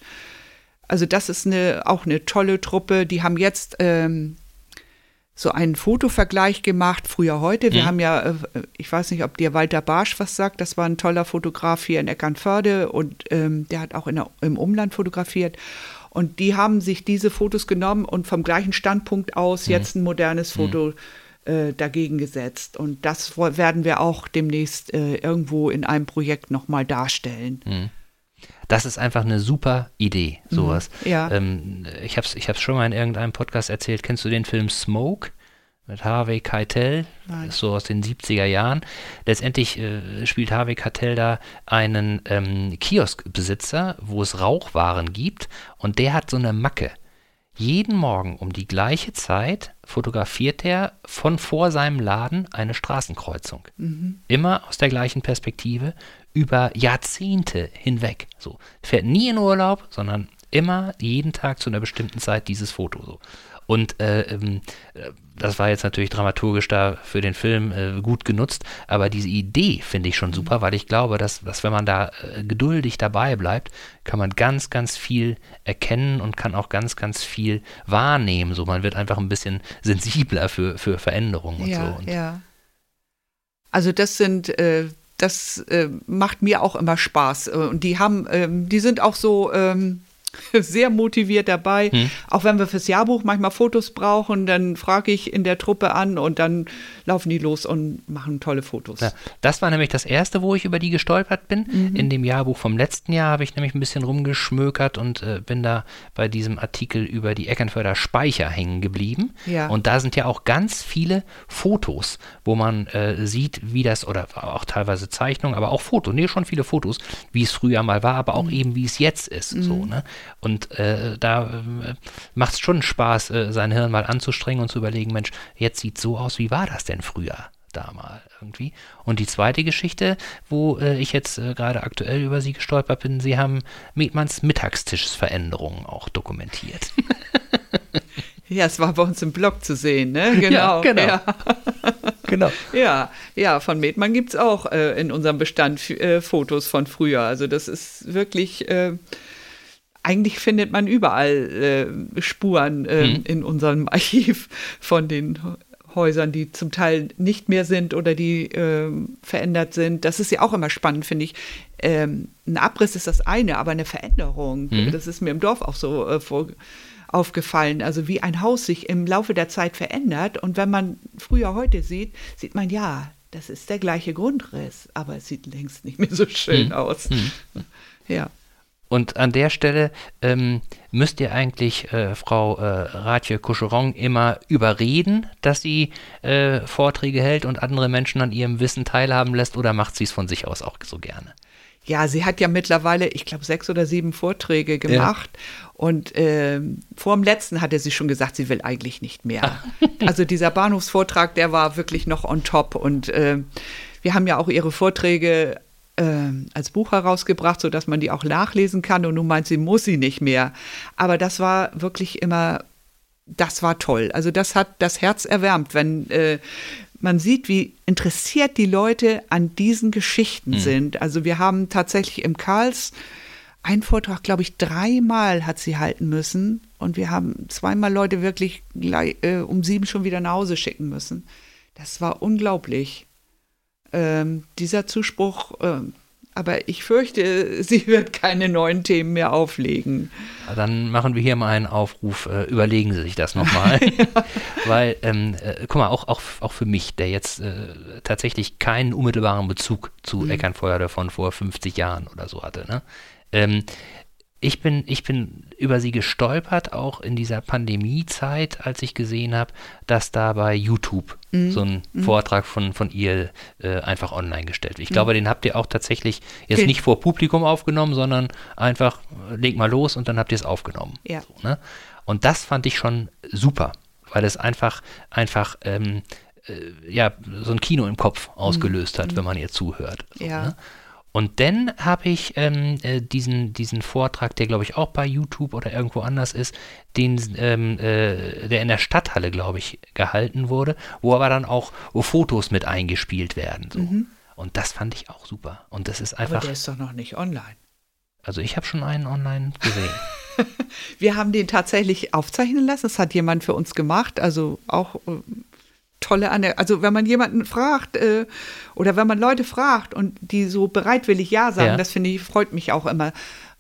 Also das ist eine, auch eine tolle Truppe. Die haben jetzt ähm, so einen Fotovergleich gemacht, früher heute. Wir mhm. haben ja, äh, ich weiß nicht, ob dir Walter Barsch was sagt, das war ein toller Fotograf hier in Eckernförde und ähm, der hat auch in der, im Umland fotografiert. Und die haben sich diese Fotos genommen und vom gleichen Standpunkt aus mhm. jetzt ein modernes mhm. Foto mhm. äh, dagegen gesetzt. Und das werden wir auch demnächst äh, irgendwo in einem Projekt nochmal darstellen. Mhm. Das ist einfach eine super Idee, mhm. sowas. Ja. Ähm, ich habe es ich schon mal in irgendeinem Podcast erzählt. Kennst du den Film Smoke? Mit Harvey Keitel, so aus den 70er Jahren. Letztendlich äh, spielt Harvey Keitel da einen ähm, Kioskbesitzer, wo es Rauchwaren gibt und der hat so eine Macke. Jeden Morgen um die gleiche Zeit fotografiert er von vor seinem Laden eine Straßenkreuzung. Mhm. Immer aus der gleichen Perspektive, über Jahrzehnte hinweg. So. Fährt nie in Urlaub, sondern immer jeden Tag zu einer bestimmten Zeit dieses Foto. So. Und äh, ähm, das war jetzt natürlich dramaturgisch da für den Film äh, gut genutzt, aber diese Idee finde ich schon mhm. super, weil ich glaube, dass, dass wenn man da äh, geduldig dabei bleibt, kann man ganz, ganz viel erkennen und kann auch ganz, ganz viel wahrnehmen. So, man wird einfach ein bisschen sensibler für, für Veränderungen und ja, so. Und ja. Also das sind äh, das äh, macht mir auch immer Spaß. Äh, und die haben, ähm, die sind auch so, ähm, sehr motiviert dabei. Hm. Auch wenn wir fürs Jahrbuch manchmal Fotos brauchen, dann frage ich in der Truppe an und dann laufen die los und machen tolle Fotos. Ja, das war nämlich das erste, wo ich über die gestolpert bin. Mhm. In dem Jahrbuch vom letzten Jahr habe ich nämlich ein bisschen rumgeschmökert und äh, bin da bei diesem Artikel über die Eckernförder Speicher hängen geblieben. Ja. Und da sind ja auch ganz viele Fotos, wo man äh, sieht, wie das, oder auch teilweise Zeichnungen, aber auch Fotos, nee, schon viele Fotos, wie es früher mal war, aber auch mhm. eben, wie es jetzt ist. Mhm. So, ne? Und äh, da äh, macht es schon Spaß, äh, sein Hirn mal anzustrengen und zu überlegen, Mensch, jetzt sieht es so aus, wie war das denn früher? da mal irgendwie. Und die zweite Geschichte, wo äh, ich jetzt äh, gerade aktuell über sie gestolpert bin, sie haben Mietmanns Mittagstischsveränderungen auch dokumentiert. ja, es war bei uns im Blog zu sehen, ne? Genau. Ja, genau. Ja. genau. Ja, ja, von Metmann gibt es auch äh, in unserem Bestand äh, Fotos von früher. Also das ist wirklich äh, eigentlich findet man überall äh, Spuren äh, mhm. in unserem Archiv von den Häusern, die zum Teil nicht mehr sind oder die äh, verändert sind. Das ist ja auch immer spannend, finde ich. Ähm, ein Abriss ist das eine, aber eine Veränderung, mhm. das ist mir im Dorf auch so äh, vor, aufgefallen. Also wie ein Haus sich im Laufe der Zeit verändert. Und wenn man früher heute sieht, sieht man ja, das ist der gleiche Grundriss, aber es sieht längst nicht mehr so schön mhm. aus. Mhm. Ja. Und an der Stelle ähm, müsst ihr eigentlich äh, Frau äh, Ratje Coucheron immer überreden, dass sie äh, Vorträge hält und andere Menschen an ihrem Wissen teilhaben lässt oder macht sie es von sich aus auch so gerne? Ja, sie hat ja mittlerweile, ich glaube, sechs oder sieben Vorträge gemacht. Ja. Und äh, vor dem letzten hatte sie schon gesagt, sie will eigentlich nicht mehr. also dieser Bahnhofsvortrag, der war wirklich noch on top. Und äh, wir haben ja auch ihre Vorträge als Buch herausgebracht, sodass man die auch nachlesen kann. Und nun meint sie, muss sie nicht mehr. Aber das war wirklich immer, das war toll. Also das hat das Herz erwärmt, wenn äh, man sieht, wie interessiert die Leute an diesen Geschichten mhm. sind. Also wir haben tatsächlich im Karls einen Vortrag, glaube ich, dreimal hat sie halten müssen. Und wir haben zweimal Leute wirklich gleich, äh, um sieben schon wieder nach Hause schicken müssen. Das war unglaublich ähm, dieser Zuspruch, äh, aber ich fürchte, sie wird keine neuen Themen mehr auflegen. Dann machen wir hier mal einen Aufruf, äh, überlegen Sie sich das nochmal. ja. Weil, ähm, äh, guck mal, auch, auch, auch für mich, der jetzt äh, tatsächlich keinen unmittelbaren Bezug zu mhm. Eckernfeuer von vor 50 Jahren oder so hatte, ne? Ähm, ich bin, ich bin über sie gestolpert, auch in dieser Pandemiezeit, als ich gesehen habe, dass da bei YouTube mhm. so ein mhm. Vortrag von, von ihr äh, einfach online gestellt wird. Ich mhm. glaube, den habt ihr auch tatsächlich jetzt okay. nicht vor Publikum aufgenommen, sondern einfach, äh, leg mal los und dann habt ihr es aufgenommen. Ja. So, ne? Und das fand ich schon super, weil es einfach, einfach, ähm, äh, ja, so ein Kino im Kopf ausgelöst hat, mhm. wenn man ihr zuhört. So, ja. Ne? Und dann habe ich ähm, äh, diesen, diesen Vortrag, der glaube ich auch bei YouTube oder irgendwo anders ist, den, ähm, äh, der in der Stadthalle, glaube ich, gehalten wurde, wo aber dann auch Fotos mit eingespielt werden. So. Mhm. Und das fand ich auch super. Und das ist einfach. Aber der ist doch noch nicht online. Also ich habe schon einen online gesehen. Wir haben den tatsächlich aufzeichnen lassen. Das hat jemand für uns gemacht. Also auch äh, tolle Anne also wenn man jemanden fragt äh, oder wenn man Leute fragt und die so bereitwillig ja sagen, ja. das finde ich freut mich auch immer.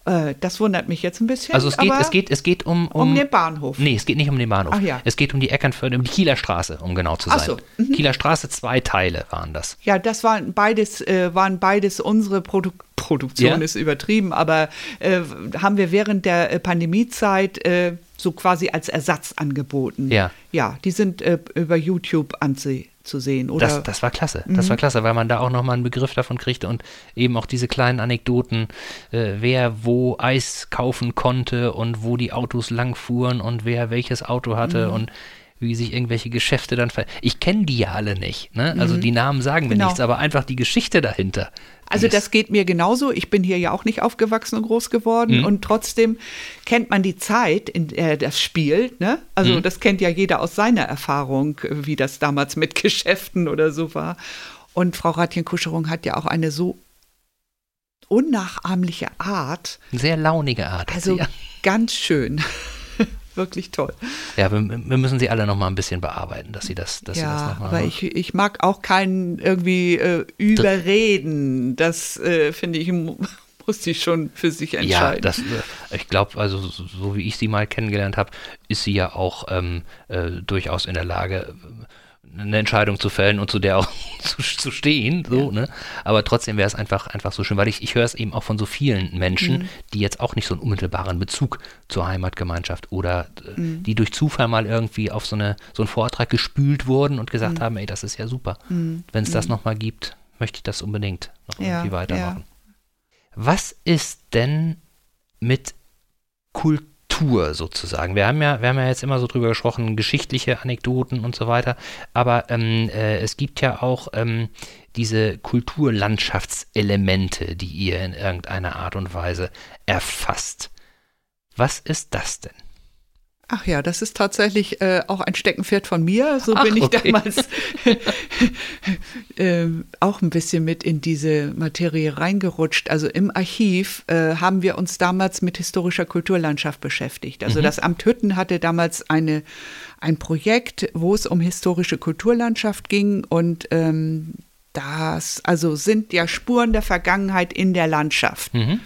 Äh, das wundert mich jetzt ein bisschen. Also es geht, es geht, es geht um, um, um den Bahnhof. Nee, es geht nicht um den Bahnhof. Ach, ja. Es geht um die Eckernförde, um die Kieler Straße, um genau zu sein. Ach so. Mhm. Kieler Straße, zwei Teile waren das. Ja, das waren beides, äh, waren beides unsere Produ Produktion, ja. ist übertrieben, aber äh, haben wir während der äh, Pandemiezeit äh, so quasi als Ersatz angeboten. Ja. Ja, die sind äh, über YouTube anzusehen zu sehen. Oder? Das, das war klasse. Das mhm. war klasse, weil man da auch nochmal einen Begriff davon kriegte und eben auch diese kleinen Anekdoten, äh, wer wo Eis kaufen konnte und wo die Autos lang fuhren und wer welches Auto hatte mhm. und wie sich irgendwelche Geschäfte dann ver. Ich kenne die ja alle nicht. Ne? Also mhm. die Namen sagen mir genau. nichts, aber einfach die Geschichte dahinter. Also das geht mir genauso. Ich bin hier ja auch nicht aufgewachsen und groß geworden mhm. und trotzdem kennt man die Zeit, in der das spielt. Ne? Also mhm. das kennt ja jeder aus seiner Erfahrung, wie das damals mit Geschäften oder so war. Und Frau Ratjen-Kuscherung hat ja auch eine so unnachahmliche Art. Sehr launige Art. Also ja. ganz schön wirklich toll. Ja, wir, wir, müssen sie alle noch mal ein bisschen bearbeiten, dass sie das, dass ja, sie das noch mal aber ich, ich mag auch keinen irgendwie äh, überreden. Das äh, finde ich muss sie schon für sich entscheiden. Ja, das, äh, ich glaube, also so wie ich sie mal kennengelernt habe, ist sie ja auch ähm, äh, durchaus in der Lage, eine Entscheidung zu fällen und zu der auch zu, zu stehen, so, ja. ne? Aber trotzdem wäre es einfach, einfach so schön, weil ich, ich höre es eben auch von so vielen Menschen, mhm. die jetzt auch nicht so einen unmittelbaren Bezug zur Heimatgemeinschaft oder äh, mhm. die durch Zufall mal irgendwie auf so, eine, so einen Vortrag gespült wurden und gesagt mhm. haben, ey, das ist ja super. Mhm. Wenn es das mhm. nochmal gibt, möchte ich das unbedingt noch ja, irgendwie weitermachen. Ja. Was ist denn mit Kultur? Kultur sozusagen. Wir haben ja, wir haben ja jetzt immer so drüber gesprochen, geschichtliche Anekdoten und so weiter, aber ähm, äh, es gibt ja auch ähm, diese Kulturlandschaftselemente, die ihr in irgendeiner Art und Weise erfasst. Was ist das denn? Ach ja, das ist tatsächlich äh, auch ein Steckenpferd von mir. So Ach, bin ich okay. damals äh, auch ein bisschen mit in diese Materie reingerutscht. Also im Archiv äh, haben wir uns damals mit historischer Kulturlandschaft beschäftigt. Also mhm. das Amt Hütten hatte damals eine, ein Projekt, wo es um historische Kulturlandschaft ging und ähm, das, also sind ja Spuren der Vergangenheit in der Landschaft. Mhm.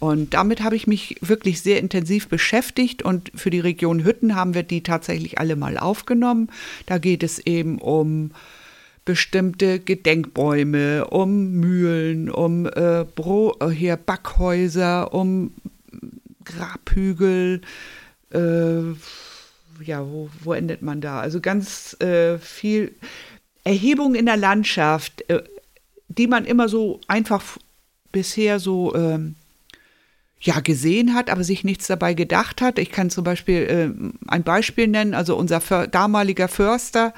Und damit habe ich mich wirklich sehr intensiv beschäftigt und für die Region Hütten haben wir die tatsächlich alle mal aufgenommen. Da geht es eben um bestimmte Gedenkbäume, um Mühlen, um äh, Bro äh, hier Backhäuser, um Grabhügel. Äh, ja, wo, wo endet man da? Also ganz äh, viel Erhebung in der Landschaft, äh, die man immer so einfach bisher so ähm, ja gesehen hat, aber sich nichts dabei gedacht hat. Ich kann zum Beispiel äh, ein Beispiel nennen. Also unser För damaliger Förster,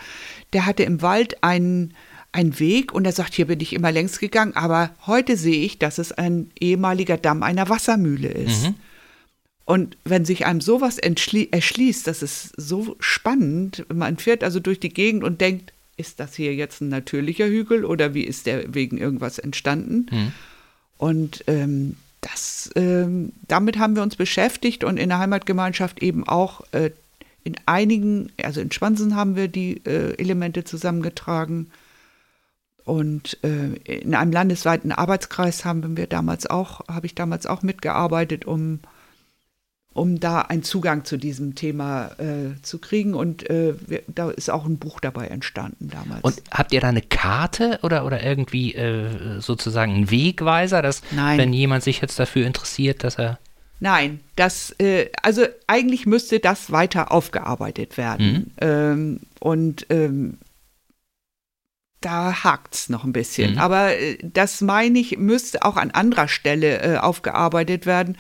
der hatte im Wald einen, einen Weg und er sagt, hier bin ich immer längs gegangen, aber heute sehe ich, dass es ein ehemaliger Damm einer Wassermühle ist. Mhm. Und wenn sich einem sowas erschließt, das ist so spannend. Man fährt also durch die Gegend und denkt, ist das hier jetzt ein natürlicher Hügel oder wie ist der wegen irgendwas entstanden? Mhm. Und ähm, das, ähm, damit haben wir uns beschäftigt und in der Heimatgemeinschaft eben auch äh, in einigen, also in Schwansen haben wir die äh, Elemente zusammengetragen. Und äh, in einem landesweiten Arbeitskreis haben wir damals auch, habe ich damals auch mitgearbeitet, um um da einen Zugang zu diesem Thema äh, zu kriegen. Und äh, wir, da ist auch ein Buch dabei entstanden damals. Und habt ihr da eine Karte oder, oder irgendwie äh, sozusagen einen Wegweiser, dass Nein. wenn jemand sich jetzt dafür interessiert, dass er. Nein, das, äh, also eigentlich müsste das weiter aufgearbeitet werden. Mhm. Ähm, und ähm, da hakt es noch ein bisschen. Mhm. Aber äh, das meine ich, müsste auch an anderer Stelle äh, aufgearbeitet werden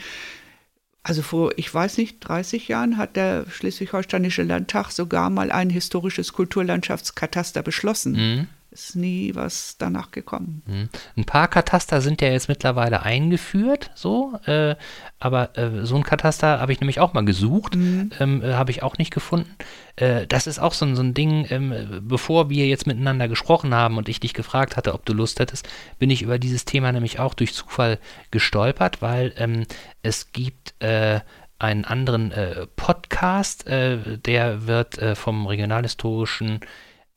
also vor, ich weiß nicht, 30 Jahren hat der Schleswig-Holsteinische Landtag sogar mal ein historisches Kulturlandschaftskataster beschlossen. Mhm ist nie was danach gekommen. Hm. Ein paar Kataster sind ja jetzt mittlerweile eingeführt, so, äh, aber äh, so ein Kataster habe ich nämlich auch mal gesucht, mhm. ähm, äh, habe ich auch nicht gefunden. Äh, das ist auch so, so ein Ding, ähm, bevor wir jetzt miteinander gesprochen haben und ich dich gefragt hatte, ob du Lust hättest, bin ich über dieses Thema nämlich auch durch Zufall gestolpert, weil ähm, es gibt äh, einen anderen äh, Podcast, der wird vom regionalhistorischen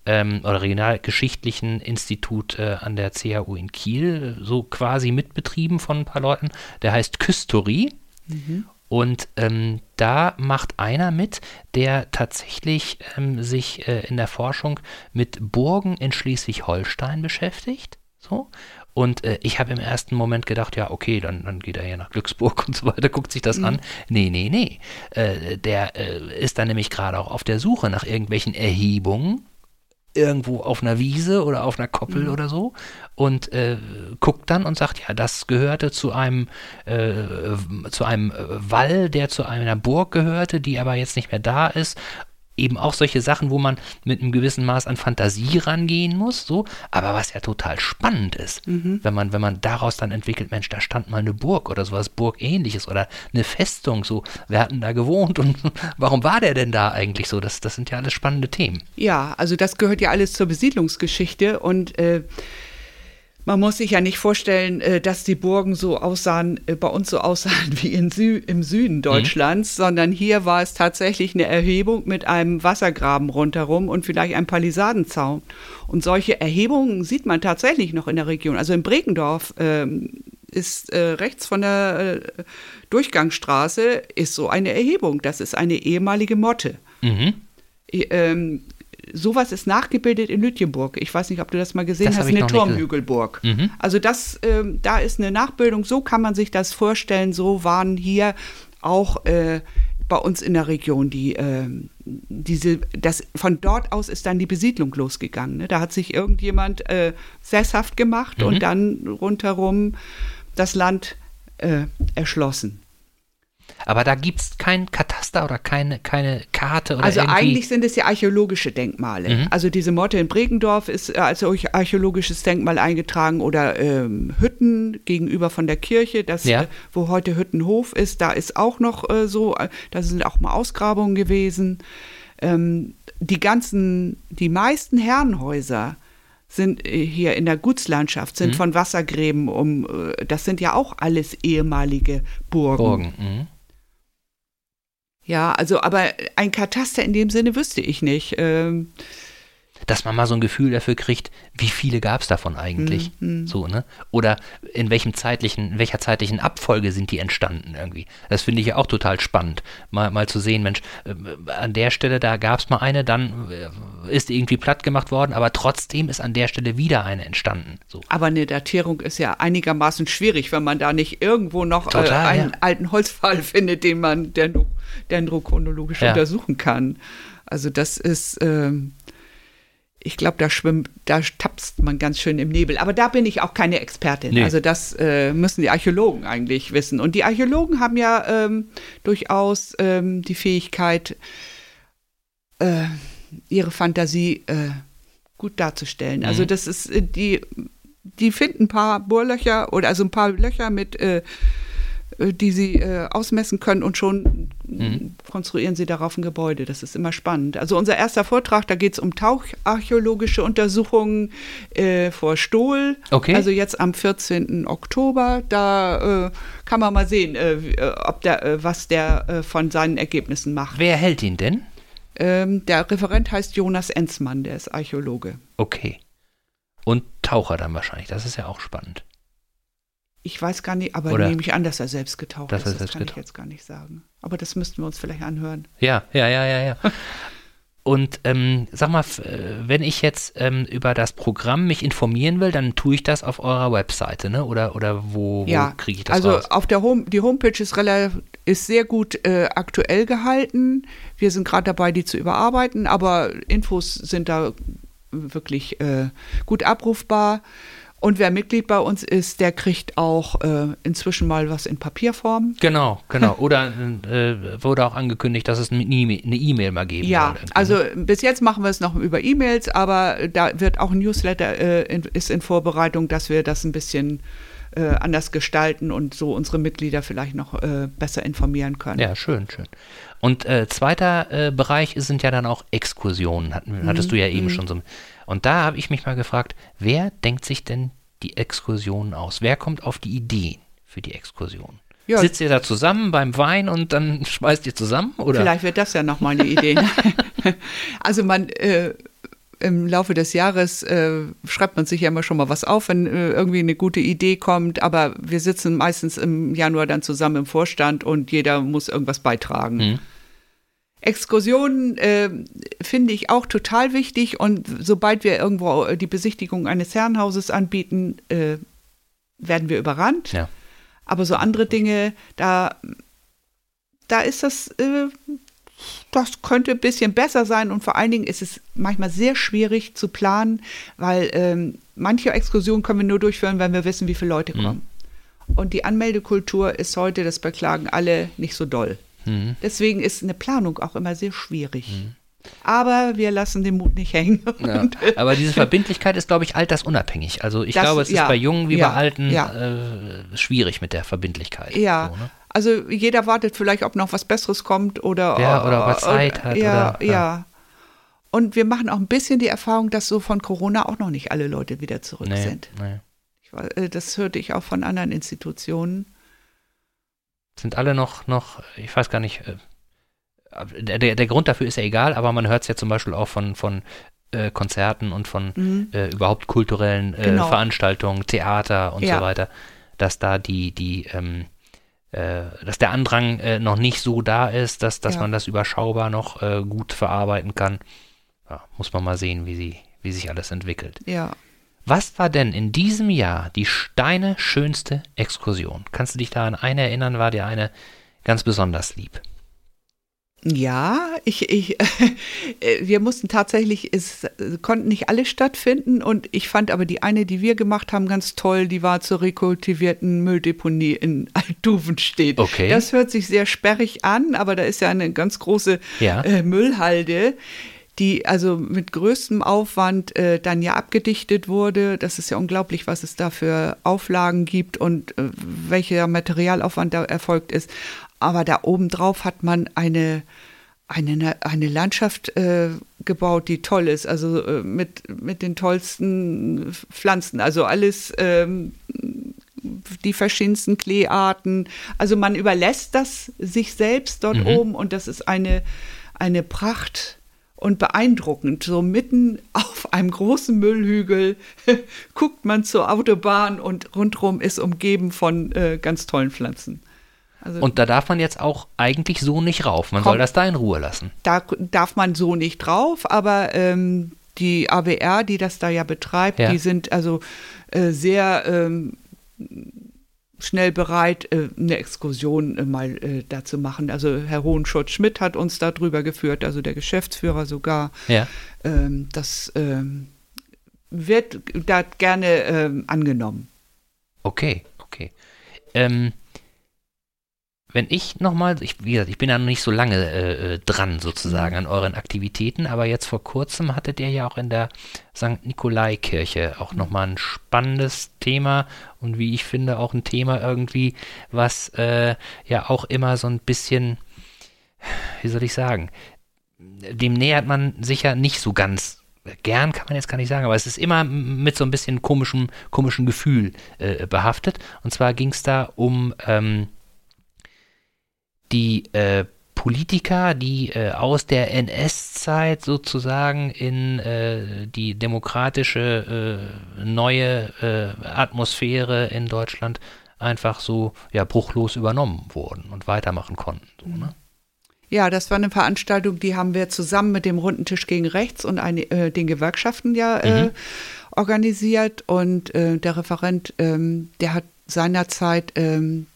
ähm, oder Regionalgeschichtlichen Institut äh, an der CAU in Kiel, so quasi mitbetrieben von ein paar Leuten. Der heißt Küstorie. Mhm. Und ähm, da macht einer mit, der tatsächlich ähm, sich äh, in der Forschung mit Burgen in Schleswig-Holstein beschäftigt. So. Und äh, ich habe im ersten Moment gedacht, ja, okay, dann, dann geht er ja nach Glücksburg und so weiter, guckt sich das mhm. an. Nee, nee, nee. Äh, der äh, ist dann nämlich gerade auch auf der Suche nach irgendwelchen Erhebungen irgendwo auf einer Wiese oder auf einer Koppel mhm. oder so und äh, guckt dann und sagt, ja, das gehörte zu einem äh, zu einem Wall, der zu einer Burg gehörte, die aber jetzt nicht mehr da ist eben auch solche Sachen, wo man mit einem gewissen Maß an Fantasie rangehen muss, so, aber was ja total spannend ist, mhm. wenn man, wenn man daraus dann entwickelt, Mensch, da stand mal eine Burg oder sowas Burgähnliches oder eine Festung, so, wer hat denn da gewohnt und warum war der denn da eigentlich so? Das, das sind ja alles spannende Themen. Ja, also das gehört ja alles zur Besiedlungsgeschichte und äh, man muss sich ja nicht vorstellen, äh, dass die Burgen so aussahen, äh, bei uns so aussahen wie Sü im Süden mhm. Deutschlands, mhm. sondern hier war es tatsächlich eine Erhebung mit einem Wassergraben rundherum und vielleicht einem Palisadenzaun. Und solche Erhebungen sieht man tatsächlich noch in der Region. Also in Bregendorf ähm, ist äh, rechts von der äh, Durchgangsstraße ist so eine Erhebung. Das ist eine ehemalige Motte. Mhm. Ähm, sowas ist nachgebildet in Lütjenburg. Ich weiß nicht, ob du das mal gesehen Das hast, eine Turmhügelburg. Mhm. Also das, ähm, da ist eine Nachbildung, so kann man sich das vorstellen, so waren hier auch äh, bei uns in der Region die ähm, diese, das, von dort aus ist dann die Besiedlung losgegangen. Ne? Da hat sich irgendjemand äh, sesshaft gemacht Mhm. und dann rundherum das Land äh, erschlossen. Aber da gibt es kein Kataster oder keine, keine Karte oder Also irgendwie. eigentlich sind es ja archäologische Denkmale. Mhm. Also diese Motte in Bregendorf ist äh, als archäologisches Denkmal eingetragen oder ähm, Hütten gegenüber von der Kirche, das, Ja. äh, wo heute Hüttenhof ist, da ist auch noch äh, so, äh, da sind auch mal Ausgrabungen gewesen. Ähm, die ganzen, die meisten Herrenhäuser sind hier in der Gutslandschaft, sind Mhm. von Wassergräben um, das sind ja auch alles ehemalige Burgen. Burgen. Mhm. Ja, also, aber ein Kataster in dem Sinne wüsste ich nicht. Ähm, Dass man mal so ein Gefühl dafür kriegt, wie viele gab es davon eigentlich? Mhm. So, ne? Oder in welchem zeitlichen, in welcher zeitlichen Abfolge sind die entstanden irgendwie? Das finde ich ja auch total spannend, mal, mal zu sehen, Mensch, äh, an der Stelle, da gab es mal eine, dann äh, ist irgendwie platt gemacht worden, aber trotzdem ist an der Stelle wieder eine entstanden. So. Aber eine Datierung ist ja einigermaßen schwierig, wenn man da nicht irgendwo noch äh, Total, einen ja. alten Holzpfahl findet, den man dendro dendrochronologisch Ja. untersuchen kann. Also das ist, ähm, ich glaube, da schwimmt, da tapst man ganz schön im Nebel. Aber da bin ich auch keine Expertin. Nee. Also das äh, müssen die Archäologen eigentlich wissen. Und die Archäologen haben ja ähm, durchaus ähm, die Fähigkeit, äh, ihre Fantasie äh, gut darzustellen. Also Mhm. das ist äh, die, die finden ein paar Bohrlöcher oder also ein paar Löcher mit, äh, die sie äh, ausmessen können und schon Mhm. konstruieren sie darauf ein Gebäude. Das ist immer spannend. Also unser erster Vortrag, da geht es um taucharchäologische Untersuchungen äh, vor Stohl. Okay. Also jetzt am 14. Oktober. Da äh, kann man mal sehen, äh, äh, ob der, äh, was der äh, von seinen Ergebnissen macht. Wer hält ihn denn? Ähm, der Referent heißt Jonas Enzmann, der ist Archäologe. Okay. Und Taucher dann wahrscheinlich, das ist ja auch spannend. Ich weiß gar nicht, aber Oder- nehme ich an, dass er selbst getaucht ist. Das selbst kann ich getaucht- jetzt gar nicht sagen. Aber das müssten wir uns vielleicht anhören. Ja, ja, ja, ja, ja. Und ähm, sag mal, äh, wenn ich jetzt ähm, über das Programm mich informieren will, dann tue ich das auf eurer Webseite, ne? Oder, oder wo, wo ja, kriege ich das also raus? auf der Home, die Homepage ist relativ, ist sehr gut äh, aktuell gehalten. Wir sind gerade dabei, die zu überarbeiten, aber Infos sind da wirklich äh, gut abrufbar. Und wer Mitglied bei uns ist, der kriegt auch äh, inzwischen mal was in Papierform. Genau, genau. Oder äh, wurde auch angekündigt, dass es eine E-Mail mal geben Ja, soll. irgendwie, also bis jetzt machen wir es noch über E-Mails, aber da wird auch ein Newsletter äh, in, ist in Vorbereitung, dass wir das ein bisschen äh, anders gestalten und so unsere Mitglieder vielleicht noch äh, besser informieren können. Ja, schön, schön. Und äh, zweiter Bereich sind ja dann auch Exkursionen, hattest du ja eben schon so. Und da habe ich mich mal gefragt, wer denkt sich denn die Exkursionen aus? Wer kommt auf die Ideen für die Exkursion? Ja. Sitzt ihr da zusammen beim Wein und dann schmeißt ihr zusammen? Oder? Vielleicht wird das ja noch mal eine Idee. also man äh, im Laufe des Jahres äh, schreibt man sich ja immer schon mal was auf, wenn äh, irgendwie eine gute Idee kommt. Aber wir sitzen meistens im Januar dann zusammen im Vorstand und jeder muss irgendwas beitragen. Mhm. Exkursionen äh, finde ich auch total wichtig und sobald wir irgendwo äh, die Besichtigung eines Herrenhauses anbieten, äh, werden wir überrannt. Ja. Aber so andere Dinge, da, da ist das, äh, das könnte ein bisschen besser sein und vor allen Dingen ist es manchmal sehr schwierig zu planen, weil ähm, manche Exkursionen können wir nur durchführen, wenn wir wissen, wie viele Leute Mhm. kommen. Und die Anmeldekultur ist heute, das beklagen alle, nicht so doll. Mhm. Deswegen ist eine Planung auch immer sehr schwierig. Aber wir lassen den Mut nicht hängen. Ja. Aber diese Verbindlichkeit ist, glaube ich, altersunabhängig. Also ich Das- glaube, es ist ja, bei Jungen wie ja, bei Alten äh, schwierig mit der Verbindlichkeit. ja, So, ne? also jeder wartet vielleicht, ob noch was Besseres kommt oder Ja, oder ob er Zeit hat, Ja, oder- ja. Und wir machen auch ein bisschen die Erfahrung, dass so von Corona auch noch nicht alle Leute wieder zurück Nee, sind. nee. Ich, äh, das hörte ich auch von anderen Institutionen. Sind alle noch, noch, ich weiß gar nicht, äh, der, der, Grund dafür ist ja egal, aber man hört es ja zum Beispiel auch von, von äh, Konzerten und von Mhm. äh, überhaupt kulturellen äh, Genau. Veranstaltungen, Theater und Ja. so weiter, dass da die, die, ähm, äh, dass der Andrang äh, noch nicht so da ist, dass, dass Ja. man das überschaubar noch gut verarbeiten kann. Ja, muss man mal sehen, wie, sie, wie sich alles entwickelt. Ja. Was war denn in diesem Jahr die Steine schönste Exkursion? Kannst du dich da an eine erinnern? War dir eine ganz besonders lieb? Ja, ich, ich, äh, wir mussten tatsächlich, es konnten nicht alle stattfinden und ich fand aber die eine, die wir gemacht haben, ganz toll, die war zur rekultivierten Mülldeponie in Altduvenstedt. Okay. Das hört sich sehr sperrig an, aber da ist ja eine ganz große Ja. äh, Müllhalde, die also mit größtem Aufwand äh, dann ja abgedichtet wurde. Das ist ja unglaublich, was es da für Auflagen gibt und äh, welcher Materialaufwand da erfolgt ist. Aber da oben drauf hat man eine, eine, eine Landschaft äh, gebaut, die toll ist. Also äh, mit, mit den tollsten Pflanzen. Also alles. Ähm, die verschiedensten Kleearten. Also man überlässt das sich selbst dort Mhm. oben und das ist eine, eine Pracht und beeindruckend. So mitten auf einem großen Müllhügel guckt man zur Autobahn und rundherum ist umgeben von äh, ganz tollen Pflanzen. Also Und da darf man jetzt auch eigentlich so nicht rauf. Man soll Komm. das da in Ruhe lassen. da darf man so nicht drauf, aber ähm, die AWR, die das da ja betreibt, Ja. die sind also äh, sehr ähm, schnell bereit, äh, eine Exkursion äh, mal äh, da zu machen. Also Herr Hohenschott-Schmidt hat uns da drüber geführt, also der Geschäftsführer sogar. Ja. Ähm, das ähm, wird da gerne ähm, angenommen. Okay, okay. Ähm, wenn ich nochmal, ich, wie gesagt, ich bin ja noch nicht so lange äh, äh, dran sozusagen an euren Aktivitäten, aber jetzt vor kurzem hattet ihr ja auch in der St. Nikolai-Kirche auch nochmal ein spannendes Thema und wie ich finde auch ein Thema irgendwie, was äh, ja auch immer so ein bisschen, wie soll ich sagen, dem nähert man sich ja nicht so ganz gern, kann man jetzt gar nicht sagen, aber es ist immer mit so ein bisschen komischem, komischen Gefühl äh, behaftet. Und zwar ging es da um ähm, die äh, Politiker, die äh, aus der NS-Zeit sozusagen in äh, die demokratische äh, neue äh, Atmosphäre in Deutschland einfach so ja bruchlos übernommen wurden und weitermachen konnten. So, ne? Ja, das war eine Veranstaltung, die haben wir zusammen mit dem Runden Tisch gegen Rechts und eine, äh, den Gewerkschaften ja äh, Mhm. organisiert. Und äh, der Referent, ähm, der hat seinerzeit ähm,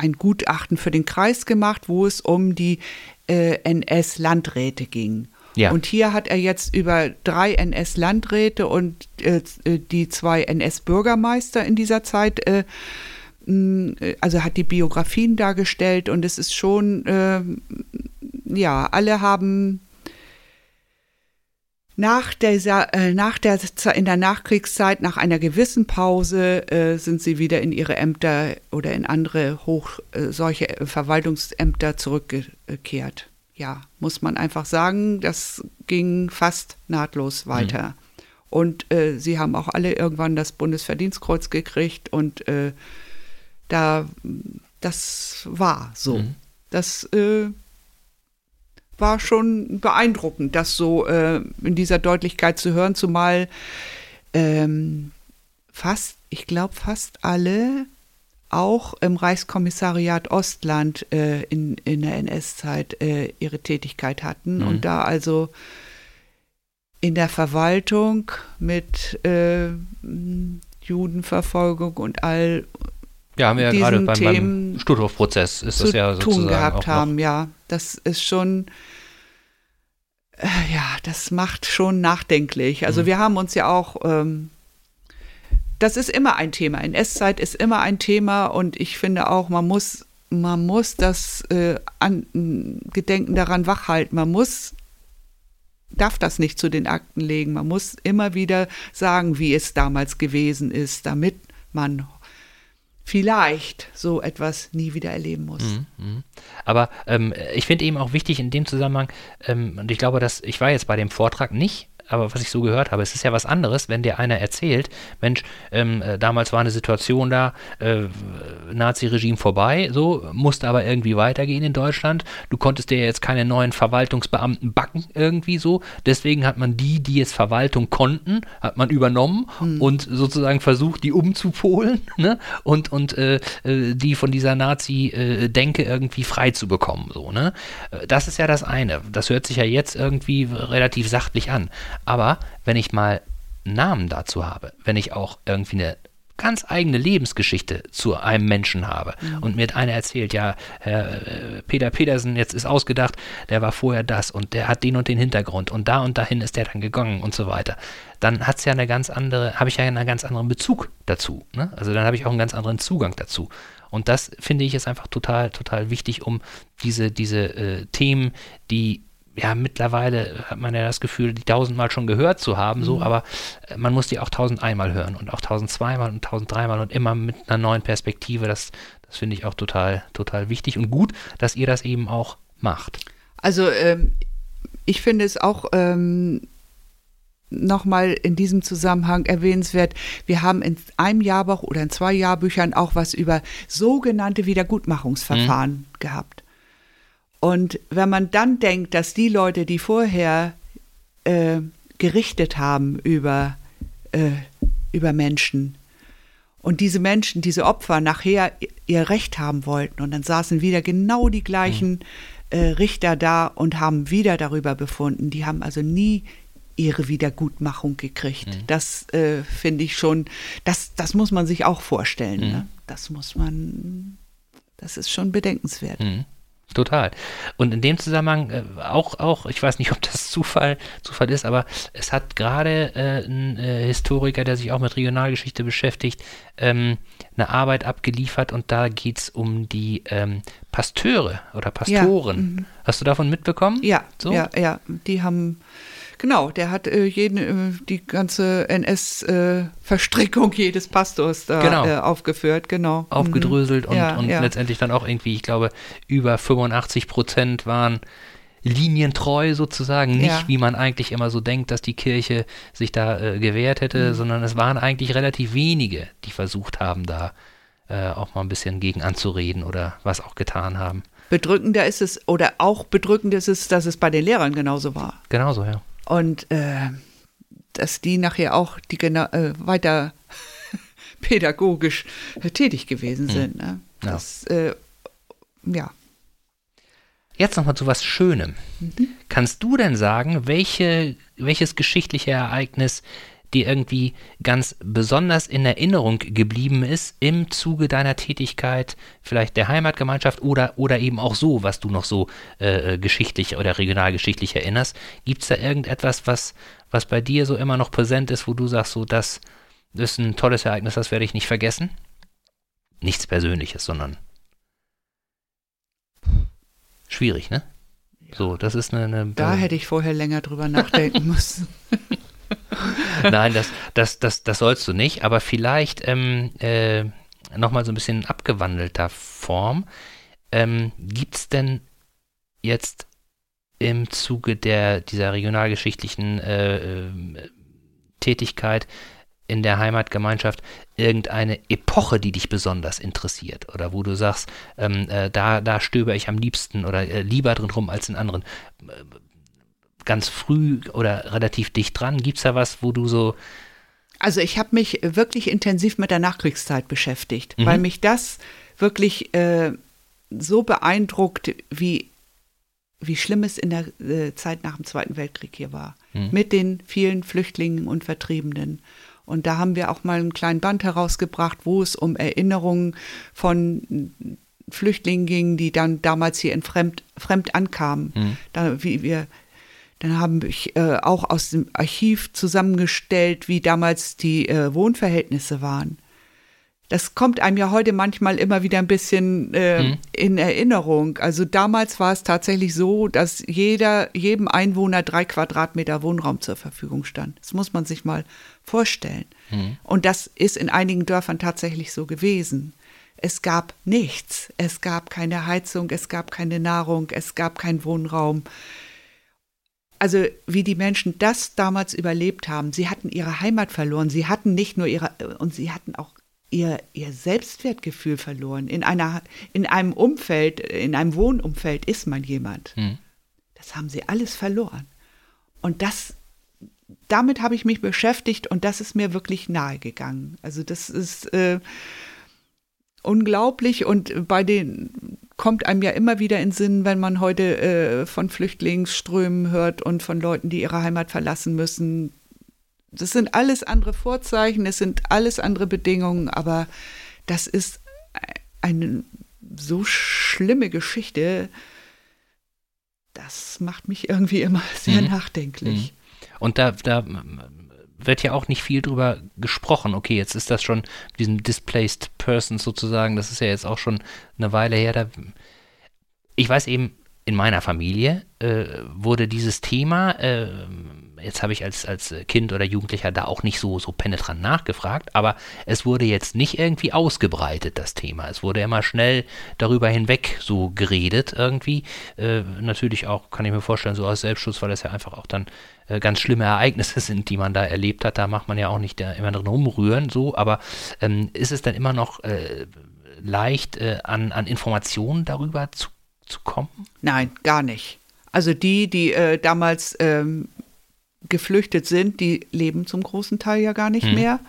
ein Gutachten für den Kreis gemacht, wo es um die äh, NS-Landräte ging. Ja. Und hier hat er jetzt über drei NS-Landräte und äh, die zwei NS-Bürgermeister in dieser Zeit äh, mh, also hat die Biografien dargestellt und es ist schon, ähm, ja, alle haben nach dieser, äh, nach der, in der Nachkriegszeit, nach einer gewissen Pause, äh, sind sie wieder in ihre Ämter oder in andere hoch, äh, solche äh, Verwaltungsämter zurückgekehrt. Ja, muss man einfach sagen, das ging fast nahtlos weiter. Und äh, sie haben auch alle irgendwann das Bundesverdienstkreuz gekriegt und äh, da, das war so. Mhm. Das war schon beeindruckend, das so äh, in dieser Deutlichkeit zu hören, zumal ähm, fast, ich glaube, fast alle auch im Reichskommissariat Ostland äh, in, in der NS-Zeit äh, ihre Tätigkeit hatten Mhm. und da also in der Verwaltung mit äh, Judenverfolgung und all Ja, haben wir ja gerade beim, beim Stutthof-Prozess ist zu das ja sozusagen tun gehabt haben, ja. Das ist schon, ja, das macht schon nachdenklich. Also Mhm. wir haben uns ja auch, ähm, das ist immer ein Thema. In S-Zeit ist immer ein Thema und ich finde auch, man muss, man muss das äh, an, Gedenken daran wachhalten. Man muss darf das nicht zu den Akten legen. Man muss immer wieder sagen, wie es damals gewesen ist, damit man vielleicht so etwas nie wieder erleben muss. Mhm, mhm. Aber ähm, ich finde eben auch wichtig in dem Zusammenhang, ähm, und ich glaube, dass ich war jetzt bei dem Vortrag nicht, aber was ich so gehört habe, es ist ja was anderes, wenn dir einer erzählt, Mensch, ähm, äh, damals war eine Situation da, äh, Nazi-Regime vorbei, so, musste aber irgendwie weitergehen in Deutschland. Du konntest dir jetzt keine neuen Verwaltungsbeamten backen, irgendwie so. Deswegen hat man die, die jetzt Verwaltung konnten, hat man übernommen hm. und sozusagen versucht, die umzupolen ne? und, und äh, äh die von dieser Nazi-Denke irgendwie frei zu bekommen. So, ne? Äh, das ist ja das eine. Das hört sich ja jetzt irgendwie relativ sachlich an. Aber wenn ich mal Namen dazu habe, wenn ich auch irgendwie eine ganz eigene Lebensgeschichte zu einem Menschen habe mhm. und mir einer erzählt, ja, Herr äh, Peter Petersen, jetzt ist ausgedacht, der war vorher das und der hat den und den Hintergrund und da und dahin ist der dann gegangen und so weiter, dann hat es ja eine ganz andere, habe ich ja einen ganz anderen Bezug dazu. Ne? Also dann habe ich auch einen ganz anderen Zugang dazu. Und das finde ich ist einfach total, total wichtig, um diese, diese äh, Themen, die ja, mittlerweile hat man ja das Gefühl, die tausendmal schon gehört zu haben, so, mhm. aber äh, man muss die auch tausend einmal hören und auch tausend zweimal und tausend dreimal und immer mit einer neuen Perspektive. Das, das finde ich auch total, total wichtig und gut, dass ihr das eben auch macht. Also ähm, ich finde es auch ähm, nochmal in diesem Zusammenhang erwähnenswert, wir haben in einem Jahrbuch oder in zwei Jahrbüchern auch was über sogenannte Wiedergutmachungsverfahren mhm. gehabt. Und wenn man dann denkt, dass die Leute, die vorher äh, gerichtet haben über, äh, über Menschen und diese Menschen, diese Opfer nachher ihr Recht haben wollten und dann saßen wieder genau die gleichen mhm. äh, Richter da und haben wieder darüber befunden. Die haben also nie ihre Wiedergutmachung gekriegt. Mhm. Das äh, finde ich schon, das, das muss man sich auch vorstellen. Mhm. Ne? Das muss man, das ist schon bedenkenswert. Mhm. Total. Und in dem Zusammenhang äh, auch, auch, ich weiß nicht, ob das Zufall, Zufall ist, aber es hat gerade äh, ein äh, Historiker, der sich auch mit Regionalgeschichte beschäftigt, ähm, eine Arbeit abgeliefert und da geht es um die ähm, Pasteure oder Pastoren. Ja, mhm. Hast du davon mitbekommen? Ja, so? ja, ja. Die haben Genau, der hat äh, jeden, äh, die ganze NS-Verstrickung äh, jedes Pastors da genau. Äh, aufgeführt, genau. Aufgedröselt mhm. und, ja, und ja. letztendlich dann auch irgendwie, ich glaube, über 85 Prozent waren linientreu sozusagen, nicht ja. wie man eigentlich immer so denkt, dass die Kirche sich da äh, gewehrt hätte, mhm. sondern es waren eigentlich relativ wenige, die versucht haben, da äh, auch mal ein bisschen gegen anzureden oder was auch getan haben. Bedrückender ist es, oder auch bedrückend ist es, dass es bei den Lehrern genauso war. Genauso, ja. Und äh, dass die nachher auch die äh, weiter pädagogisch tätig gewesen hm. sind. Ne? Das, ja. Äh, ja. Jetzt nochmal zu was Schönem. Mhm. Kannst du denn sagen, welche, welches geschichtliche Ereignis dir irgendwie ganz besonders in Erinnerung geblieben ist im Zuge deiner Tätigkeit, vielleicht der Heimatgemeinschaft oder, oder eben auch so, was du noch so äh, geschichtlich oder regionalgeschichtlich erinnerst. Gibt es da irgendetwas, was, was bei dir so immer noch präsent ist, wo du sagst, so, das, das ist ein tolles Ereignis, das werde ich nicht vergessen? Nichts Persönliches, sondern schwierig, ne? So, das ist eine. eine da hätte ich vorher länger drüber nachdenken müssen. Nein, das, das, das, das sollst du nicht, aber vielleicht ähm, äh, nochmal so ein bisschen in abgewandelter Form. Ähm, Gibt es denn jetzt im Zuge der, dieser regionalgeschichtlichen äh, äh, Tätigkeit in der Heimatgemeinschaft irgendeine Epoche, die dich besonders interessiert oder wo du sagst, ähm, äh, da, da stöber ich am liebsten oder äh, lieber drin rum als in anderen ganz früh oder relativ dicht dran? Gibt es da was, wo du so. Also ich habe mich wirklich intensiv mit der Nachkriegszeit beschäftigt, mhm. weil mich das wirklich äh, so beeindruckt, wie, wie schlimm es in der äh, Zeit nach dem Zweiten Weltkrieg hier war. Mhm. Mit den vielen Flüchtlingen und Vertriebenen. Und da haben wir auch mal einen kleinen Band herausgebracht, wo es um Erinnerungen von Flüchtlingen ging, die dann damals hier in Fremd, Fremd ankamen. Mhm. Da, wie wir dann haben ich äh, auch aus dem Archiv zusammengestellt, wie damals die äh, Wohnverhältnisse waren. Das kommt einem ja heute manchmal immer wieder ein bisschen äh, mhm. in Erinnerung. Also damals war es tatsächlich so, dass jeder, jedem Einwohner drei Quadratmeter Wohnraum zur Verfügung stand. Das muss man sich mal vorstellen. Mhm. Und das ist in einigen Dörfern tatsächlich so gewesen. Es gab nichts. Es gab keine Heizung, es gab keine Nahrung, es gab keinen Wohnraum. Also wie die Menschen das damals überlebt haben. Sie hatten ihre Heimat verloren. Sie hatten nicht nur ihre, und sie hatten auch ihr, ihr Selbstwertgefühl verloren. In, einer, in einem Umfeld, in einem Wohnumfeld ist man jemand. Mhm. Das haben sie alles verloren. Und das, damit habe ich mich beschäftigt und das ist mir wirklich nahe gegangen. Also das ist äh, unglaublich und bei den kommt einem ja immer wieder in Sinn, wenn man heute äh, von Flüchtlingsströmen hört und von Leuten, die ihre Heimat verlassen müssen. Das sind alles andere Vorzeichen, es sind alles andere Bedingungen, aber das ist eine so schlimme Geschichte. Das macht mich irgendwie immer sehr mhm. nachdenklich. Mhm. Und da, da wird ja auch nicht viel drüber gesprochen. Okay, jetzt ist das schon diesem Displaced Person sozusagen, das ist ja jetzt auch schon eine Weile her. Da, ich weiß eben, in meiner Familie äh, wurde dieses Thema, äh, jetzt habe ich als, als Kind oder Jugendlicher da auch nicht so, so penetrant nachgefragt, aber es wurde jetzt nicht irgendwie ausgebreitet, das Thema. Es wurde immer schnell darüber hinweg so geredet irgendwie. Äh, natürlich auch, kann ich mir vorstellen, so aus Selbstschutz, weil das ja einfach auch dann äh, ganz schlimme Ereignisse sind, die man da erlebt hat. Da macht man ja auch nicht da immer drin rumrühren, so, aber ähm, ist es dann immer noch äh, leicht, äh, an, an Informationen darüber zu, zu kommen? Nein, gar nicht. Also die, die äh, damals ähm, geflüchtet sind, die leben zum großen Teil ja gar nicht hm. mehr.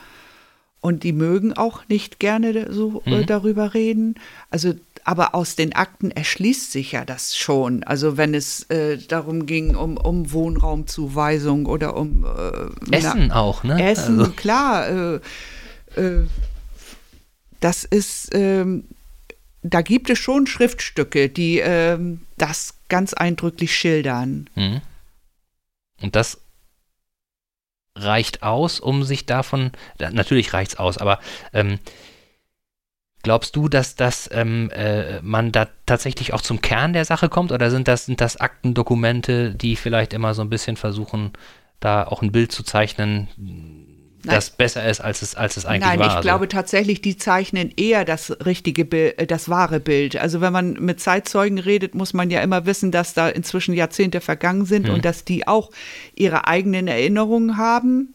Und die mögen auch nicht gerne so äh, hm. darüber reden. Also aber aus den Akten erschließt sich ja das schon. Also wenn es äh, darum ging, um, um Wohnraumzuweisung oder um äh, Essen na, auch, ne? Essen, also. klar. Äh das ist, ähm, da gibt es schon Schriftstücke, die ähm, das ganz eindrücklich schildern. Mhm. Und das reicht aus, um sich davon, natürlich reicht es aus, aber ähm, Glaubst du, dass das ähm, äh, man da tatsächlich auch zum Kern der Sache kommt oder sind das, sind das Aktendokumente, die vielleicht immer so ein bisschen versuchen, da auch ein Bild zu zeichnen, Nein. das besser ist, als es, als es eigentlich Nein, war? Nein, ich glaube tatsächlich, die zeichnen eher das richtige Bild, äh, das wahre Bild. Also wenn man mit Zeitzeugen redet, muss man ja immer wissen, dass da inzwischen Jahrzehnte vergangen sind hm. und dass die auch ihre eigenen Erinnerungen haben,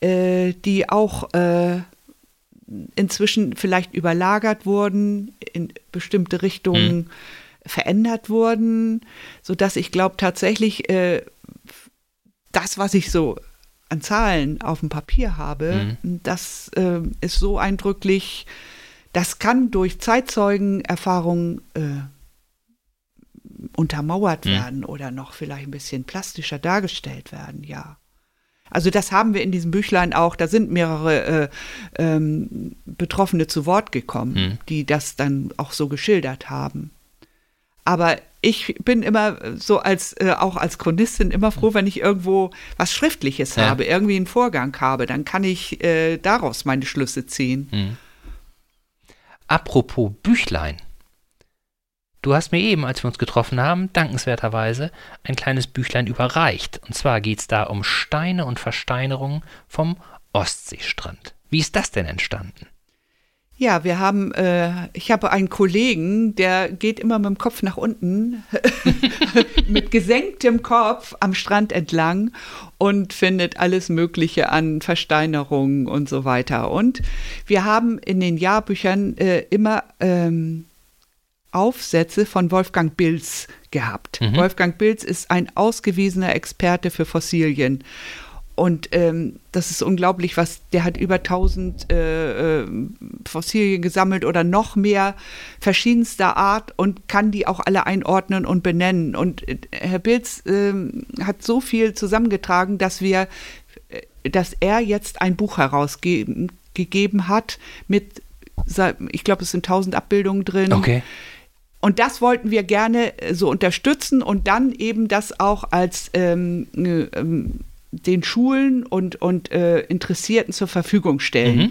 äh, die auch äh, inzwischen vielleicht überlagert wurden, in bestimmte Richtungen mhm. verändert wurden, sodass ich glaube tatsächlich, äh, das, was ich so an Zahlen auf dem Papier habe, mhm. das äh, ist so eindrücklich, das kann durch Zeitzeugenerfahrung äh, untermauert mhm. werden oder noch vielleicht ein bisschen plastischer dargestellt werden, ja. Also das haben wir in diesem Büchlein auch, da sind mehrere äh, ähm, Betroffene zu Wort gekommen, hm. die das dann auch so geschildert haben. Aber ich bin immer so als äh, auch als Chronistin immer froh, wenn ich irgendwo was Schriftliches ja. habe, irgendwie einen Vorgang habe, dann kann ich äh, daraus meine Schlüsse ziehen. Hm. Apropos Büchlein. Du hast mir eben, als wir uns getroffen haben, dankenswerterweise ein kleines Büchlein überreicht. Und zwar geht es da um Steine und Versteinerungen vom Ostseestrand. Wie ist das denn entstanden? Ja, wir haben, äh, ich habe einen Kollegen, der geht immer mit dem Kopf nach unten, mit gesenktem Kopf am Strand entlang und findet alles Mögliche an Versteinerungen und so weiter. Und wir haben in den Jahrbüchern äh, immer ähm, Aufsätze von Wolfgang Bilz gehabt. Mhm. Wolfgang Bilz ist ein ausgewiesener Experte für Fossilien. Und ähm, das ist unglaublich, was der hat über 1000 äh, äh, Fossilien gesammelt oder noch mehr verschiedenster Art und kann die auch alle einordnen und benennen. Und äh, Herr Bilz äh, hat so viel zusammengetragen, dass wir, äh, dass er jetzt ein Buch herausgegeben hat mit, ich glaube, es sind 1000 Abbildungen drin. Okay und das wollten wir gerne äh, so unterstützen und dann eben das auch als ähm, äh, ähm, den Schulen und, und äh, Interessierten zur Verfügung stellen. Mhm.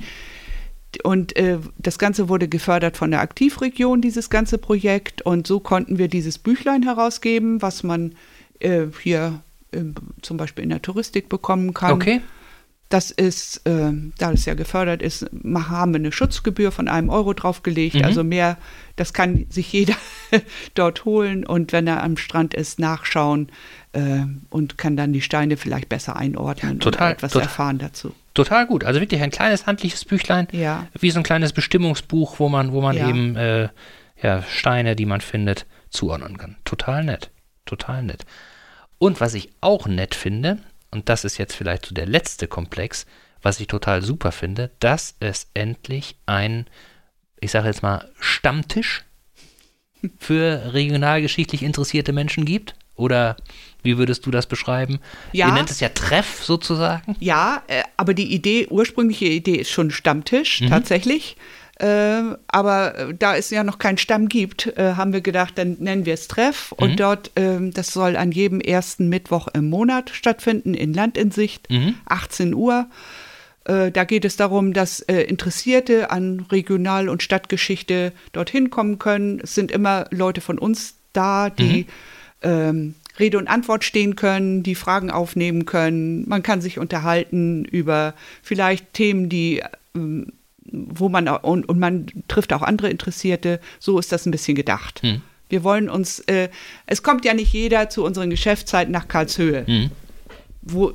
Und äh, das Ganze wurde gefördert von der Aktivregion, dieses ganze Projekt. Und so konnten wir dieses Büchlein herausgeben, was man äh, hier zum Beispiel in der Touristik bekommen kann. Okay. Das ist, äh, da es ja gefördert ist, haben wir eine Schutzgebühr von einem Euro draufgelegt. Mhm. Also mehr, das kann sich jeder dort holen und wenn er am Strand ist, nachschauen, und kann dann die Steine vielleicht besser einordnen total, und etwas total. erfahren dazu. Total gut. Also wirklich ein kleines handliches Büchlein, Ja. wie so ein kleines Bestimmungsbuch, wo man, wo man Ja. eben äh, ja, Steine, die man findet, zuordnen kann. Total nett. Total nett. Und was ich auch nett finde, und das ist jetzt vielleicht so der letzte Komplex, was ich total super finde, dass es endlich ein, ich sage jetzt mal, Stammtisch für regionalgeschichtlich interessierte Menschen gibt. Oder wie würdest du das beschreiben? Ja. Ihr nennt es ja Treff sozusagen. Ja, äh, aber die Idee, ursprüngliche Idee ist schon Stammtisch, tatsächlich. Äh, aber äh, da es ja noch keinen Stamm gibt, äh, haben wir gedacht, dann nennen wir es Treff. Und dort, ähm, das soll an jedem ersten Mittwoch im Monat stattfinden, in Land in Sicht, 18 Uhr. Äh, Da geht es darum, dass äh, Interessierte an Regional- und Stadtgeschichte dorthin kommen können. Es sind immer Leute von uns da, die ähm, Rede und Antwort stehen können, die Fragen aufnehmen können. Man kann sich unterhalten über vielleicht Themen, die ähm, wo man und, und man trifft auch andere Interessierte. So ist das ein bisschen gedacht. Wir wollen uns, äh, es kommt ja nicht jeder zu unseren Geschäftszeiten nach Karlshöhe wo,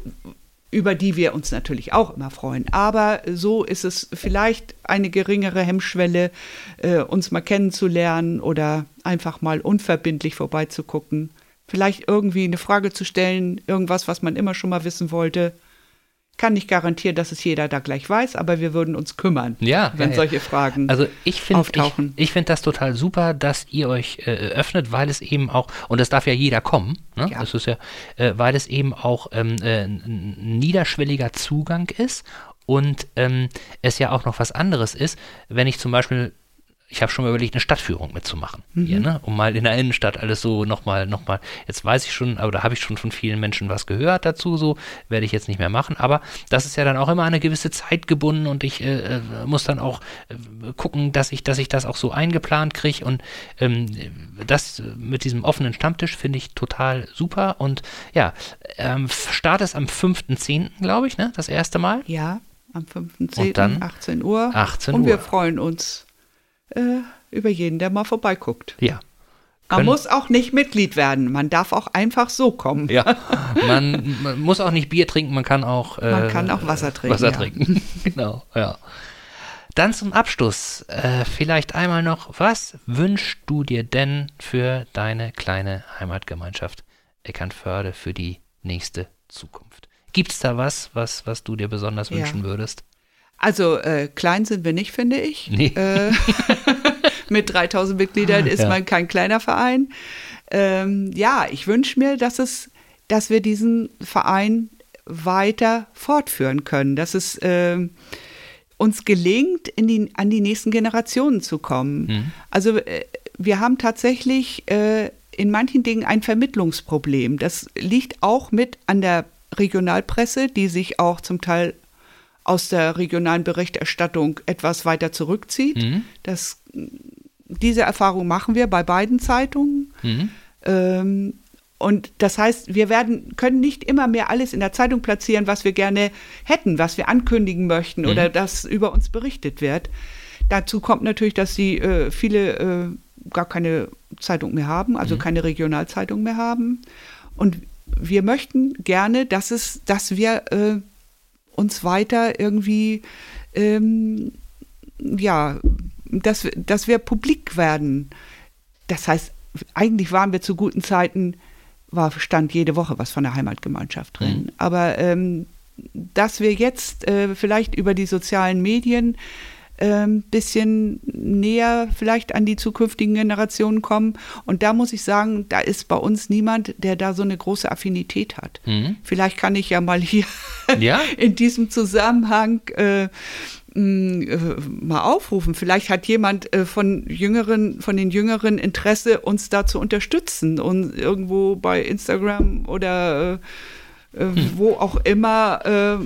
über die wir uns natürlich auch immer freuen. Aber so ist es vielleicht eine geringere Hemmschwelle, äh, uns mal kennenzulernen oder einfach mal unverbindlich vorbeizugucken. Vielleicht irgendwie eine Frage zu stellen, irgendwas, was man immer schon mal wissen wollte. Kann nicht garantieren, dass es jeder da gleich weiß, aber wir würden uns kümmern, Ja, wenn ja, ja. solche Fragen Also ich finde ich, auftauchen. ich find das total super, dass ihr euch äh, öffnet, weil es eben auch, und das darf ja jeder kommen, ne? Das ist ja, äh, weil es eben auch ähm, äh, ein ein niederschwelliger Zugang ist und ähm, es ja auch noch was anderes ist, wenn ich zum Beispiel, ich habe schon mal überlegt, eine Stadtführung mitzumachen, hier, ne? um mal in der Innenstadt alles so nochmal, nochmal, jetzt weiß ich schon, aber da habe ich schon von vielen Menschen was gehört dazu, so werde ich jetzt nicht mehr machen, aber das ist ja dann auch immer eine gewisse Zeit gebunden und ich äh, äh, muss dann auch äh, gucken, dass ich, dass ich das auch so eingeplant kriege und ähm, das mit diesem offenen Stammtisch finde ich total super und ja, ähm, Start ist am 5.10., glaube ich, ne, das erste Mal. Ja, am Und dann 5.10., 18 Uhr. 18 Und wir Uhr. freuen uns äh, über jeden, der mal vorbeiguckt. Ja. Man muss auch nicht Mitglied werden. Man darf auch einfach so kommen. Ja, man, man muss auch nicht Bier trinken, man kann auch äh, Man kann auch Wasser trinken, Wasser ja. trinken, genau, ja. Dann zum Abschluss äh, vielleicht einmal noch, was wünschst du dir denn für deine kleine Heimatgemeinschaft Eckernförde für die nächste Zukunft? Gibt es da was, was, was du dir besonders Ja. wünschen würdest? Also äh, klein sind wir nicht, finde ich. Nee. Äh, mit 3000 Mitgliedern ist Ja. man kein kleiner Verein. Ähm, ja, ich wünsche mir, dass es, dass wir diesen Verein weiter fortführen können, dass es ähm, uns gelingt, in die, an die nächsten Generationen zu kommen. Also äh, wir haben tatsächlich äh, in manchen Dingen ein Vermittlungsproblem. Das liegt auch mit an der Regionalpresse, die sich auch zum Teil aus der regionalen Berichterstattung etwas weiter zurückzieht. Mhm. Das, diese Erfahrung machen wir bei beiden Zeitungen. Mhm. Ähm, und das heißt, wir werden, können nicht immer mehr alles in der Zeitung platzieren, was wir gerne hätten, was wir ankündigen möchten oder das über uns berichtet wird. Dazu kommt natürlich, dass die äh, viele äh, gar keine Zeitung mehr haben, also keine Regionalzeitung mehr haben. Und wir möchten gerne, dass es, dass wir äh, uns weiter irgendwie ähm, ja, dass, wir- dass wir publik werden. Das heißt, eigentlich waren wir zu guten Zeiten, war, stand jede Woche was von der Heimatgemeinschaft drin. Aber ähm, dass wir jetzt äh, vielleicht über die sozialen Medien ein bisschen näher vielleicht an die zukünftigen Generationen kommen. Und da muss ich sagen, da ist bei uns niemand, der da so eine große Affinität hat. Mhm. Vielleicht kann ich ja mal hier Ja? in diesem Zusammenhang äh, äh, mal aufrufen. Vielleicht hat jemand äh, von jüngeren, von den Jüngeren Interesse, uns da zu unterstützen und irgendwo bei Instagram oder äh, äh, wo auch immer äh,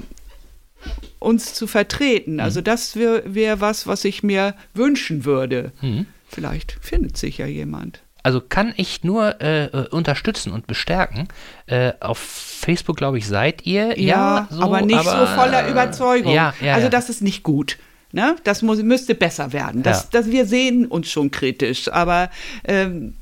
uns zu vertreten. Also das wäre wär was, was ich mir wünschen würde. Mhm. Vielleicht findet sich ja jemand. Also kann ich nur äh, äh, unterstützen und bestärken. Äh, auf Facebook, glaube ich, seid ihr. Ja, so, aber nicht aber, so voller äh, Überzeugung. Ja, ja, also ja. das ist nicht gut. Ne? Das muss, müsste besser werden. Das, Ja. das, wir sehen uns schon kritisch, aber ähm,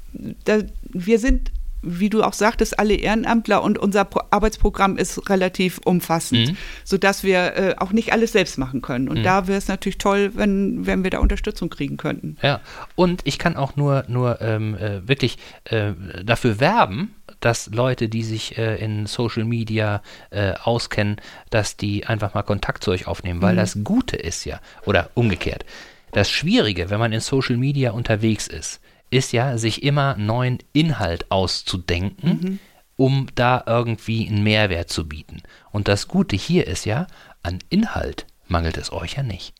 da, wir sind wie du auch sagtest, alle Ehrenamtler und unser Pro Arbeitsprogramm ist relativ umfassend, mhm. sodass wir äh, auch nicht alles selbst machen können. Und mhm. da wäre es natürlich toll, wenn, wenn wir da Unterstützung kriegen könnten. Ja, und ich kann auch nur, nur ähm, äh, wirklich äh, dafür werben, dass Leute, die sich äh, in Social Media äh, auskennen, dass die einfach mal Kontakt zu euch aufnehmen, weil mhm. das Gute ist ja, oder umgekehrt. Das Schwierige, wenn man in Social Media unterwegs ist, ist ja, sich immer neuen Inhalt auszudenken, mhm. um da irgendwie einen Mehrwert zu bieten. Und das Gute hier ist ja, an Inhalt mangelt es euch ja nicht.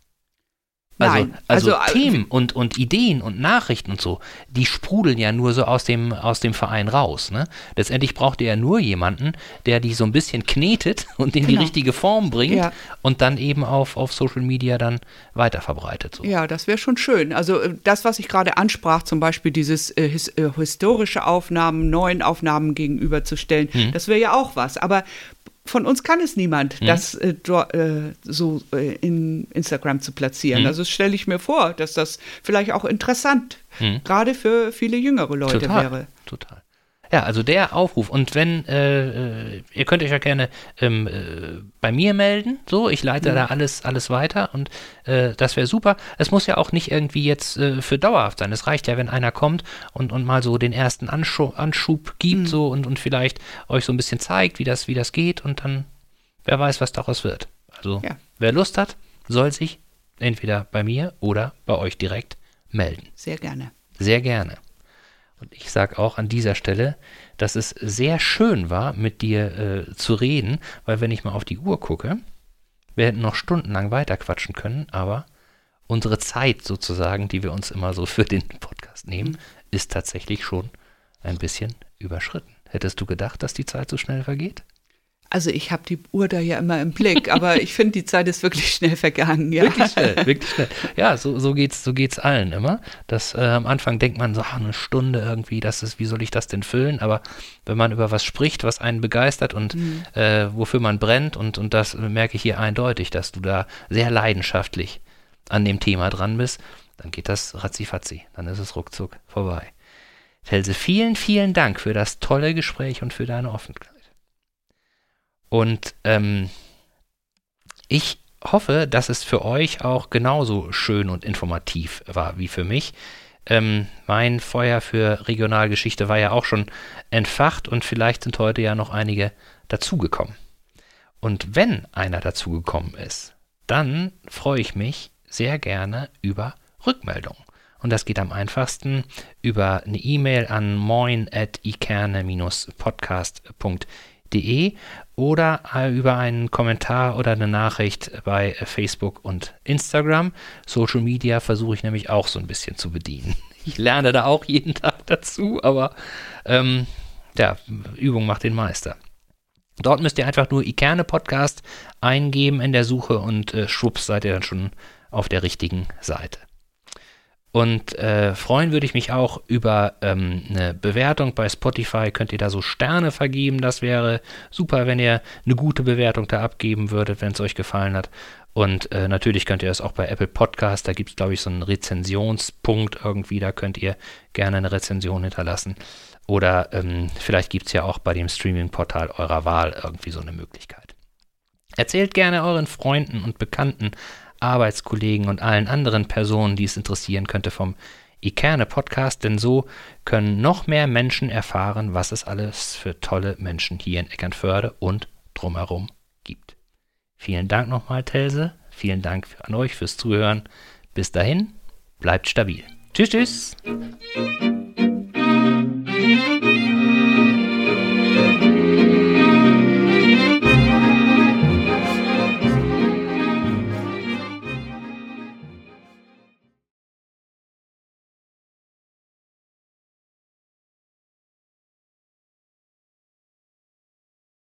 Also, Nein, also, also äh, Themen und, und Ideen und Nachrichten und so, die sprudeln ja nur so aus dem, aus dem Verein raus. Ne? Letztendlich braucht ihr ja nur jemanden, der die so ein bisschen knetet und in genau. die richtige Form bringt ja. und dann eben auf, auf Social Media dann weiter verbreitet. So. Ja, das wäre schon schön. Also äh, das, was ich gerade ansprach, zum Beispiel dieses äh, his, äh, historische Aufnahmen, neuen Aufnahmen gegenüberzustellen, hm. das wäre ja auch was. Aber von uns kann es niemand, mhm. das äh, äh, so äh, in Instagram zu platzieren. Mhm. Also stelle ich mir vor, dass das vielleicht auch interessant, mhm. gerade für viele jüngere Leute total, wäre. Total. Ja, also der Aufruf. Und wenn, äh, äh, ihr könnt euch ja gerne ähm, äh, bei mir melden. So, ich leite mhm. da alles, alles weiter und äh, das wäre super. Es muss ja auch nicht irgendwie jetzt äh, für dauerhaft sein. Es reicht ja, wenn einer kommt und, und mal so den ersten Anschub, Anschub gibt mhm. so und, und vielleicht euch so ein bisschen zeigt, wie das, wie das geht und dann, wer weiß, was daraus wird. Also, ja. wer Lust hat, soll sich entweder bei mir oder bei euch direkt melden. Sehr gerne. Sehr gerne. Und ich sage auch an dieser Stelle, dass es sehr schön war, mit dir äh, zu reden, weil wenn ich mal auf die Uhr gucke, wir hätten noch stundenlang weiterquatschen können, aber unsere Zeit sozusagen, die wir uns immer so für den Podcast nehmen, ist tatsächlich schon ein bisschen überschritten. Hättest du gedacht, dass die Zeit so schnell vergeht? Also ich habe die Uhr da ja immer im Blick, aber ich finde, die Zeit ist wirklich schnell vergangen. Ja. Wirklich schnell, wirklich schnell. Ja, so, so geht's, so geht's allen immer. Das, äh, am Anfang denkt man so, ach, eine Stunde irgendwie, das ist, wie soll ich das denn füllen? Aber wenn man über was spricht, was einen begeistert und mhm. äh, wofür man brennt, und, und das merke ich hier eindeutig, dass du da sehr leidenschaftlich an dem Thema dran bist, dann geht das ratzifatzi. Dann ist es ruckzuck vorbei. Telse, vielen, vielen Dank für das tolle Gespräch und für deine Offenheit. Und ähm, ich hoffe, dass es für euch auch genauso schön und informativ war wie für mich. Ähm, mein Feuer für Regionalgeschichte war ja auch schon entfacht und vielleicht sind heute ja noch einige dazugekommen. Und wenn einer dazugekommen ist, dann freue ich mich sehr gerne über Rückmeldungen. Und das geht am einfachsten über eine E-Mail an moin.ikerne-podcast.de oder äh, über einen Kommentar oder eine Nachricht bei Facebook und Instagram. Social Media versuche ich nämlich auch so ein bisschen zu bedienen. Ich lerne da auch jeden Tag dazu, aber ähm, ja, Übung macht den Meister. Dort müsst ihr einfach nur Ikerne Podcast eingeben in der Suche und äh, schwupps seid ihr dann schon auf der richtigen Seite. Und äh, freuen würde ich mich auch über ähm, eine Bewertung bei Spotify. Könnt ihr da so Sterne vergeben? Das wäre super, wenn ihr eine gute Bewertung da abgeben würdet, wenn es euch gefallen hat. Und äh, natürlich könnt ihr das auch bei Apple Podcast. Da gibt es, glaube ich, so einen Rezensionspunkt irgendwie. Da könnt ihr gerne eine Rezension hinterlassen. Oder ähm, vielleicht gibt es ja auch bei dem Streaming-Portal eurer Wahl irgendwie so eine Möglichkeit. Erzählt gerne euren Freunden und Bekannten Arbeitskollegen und allen anderen Personen, die es interessieren könnte, vom Ikerne Podcast, denn so können noch mehr Menschen erfahren, was es alles für tolle Menschen hier in Eckernförde und drumherum gibt. Vielen Dank nochmal, Telse. Vielen Dank an euch fürs Zuhören. Bis dahin, bleibt stabil. Tschüss, tschüss.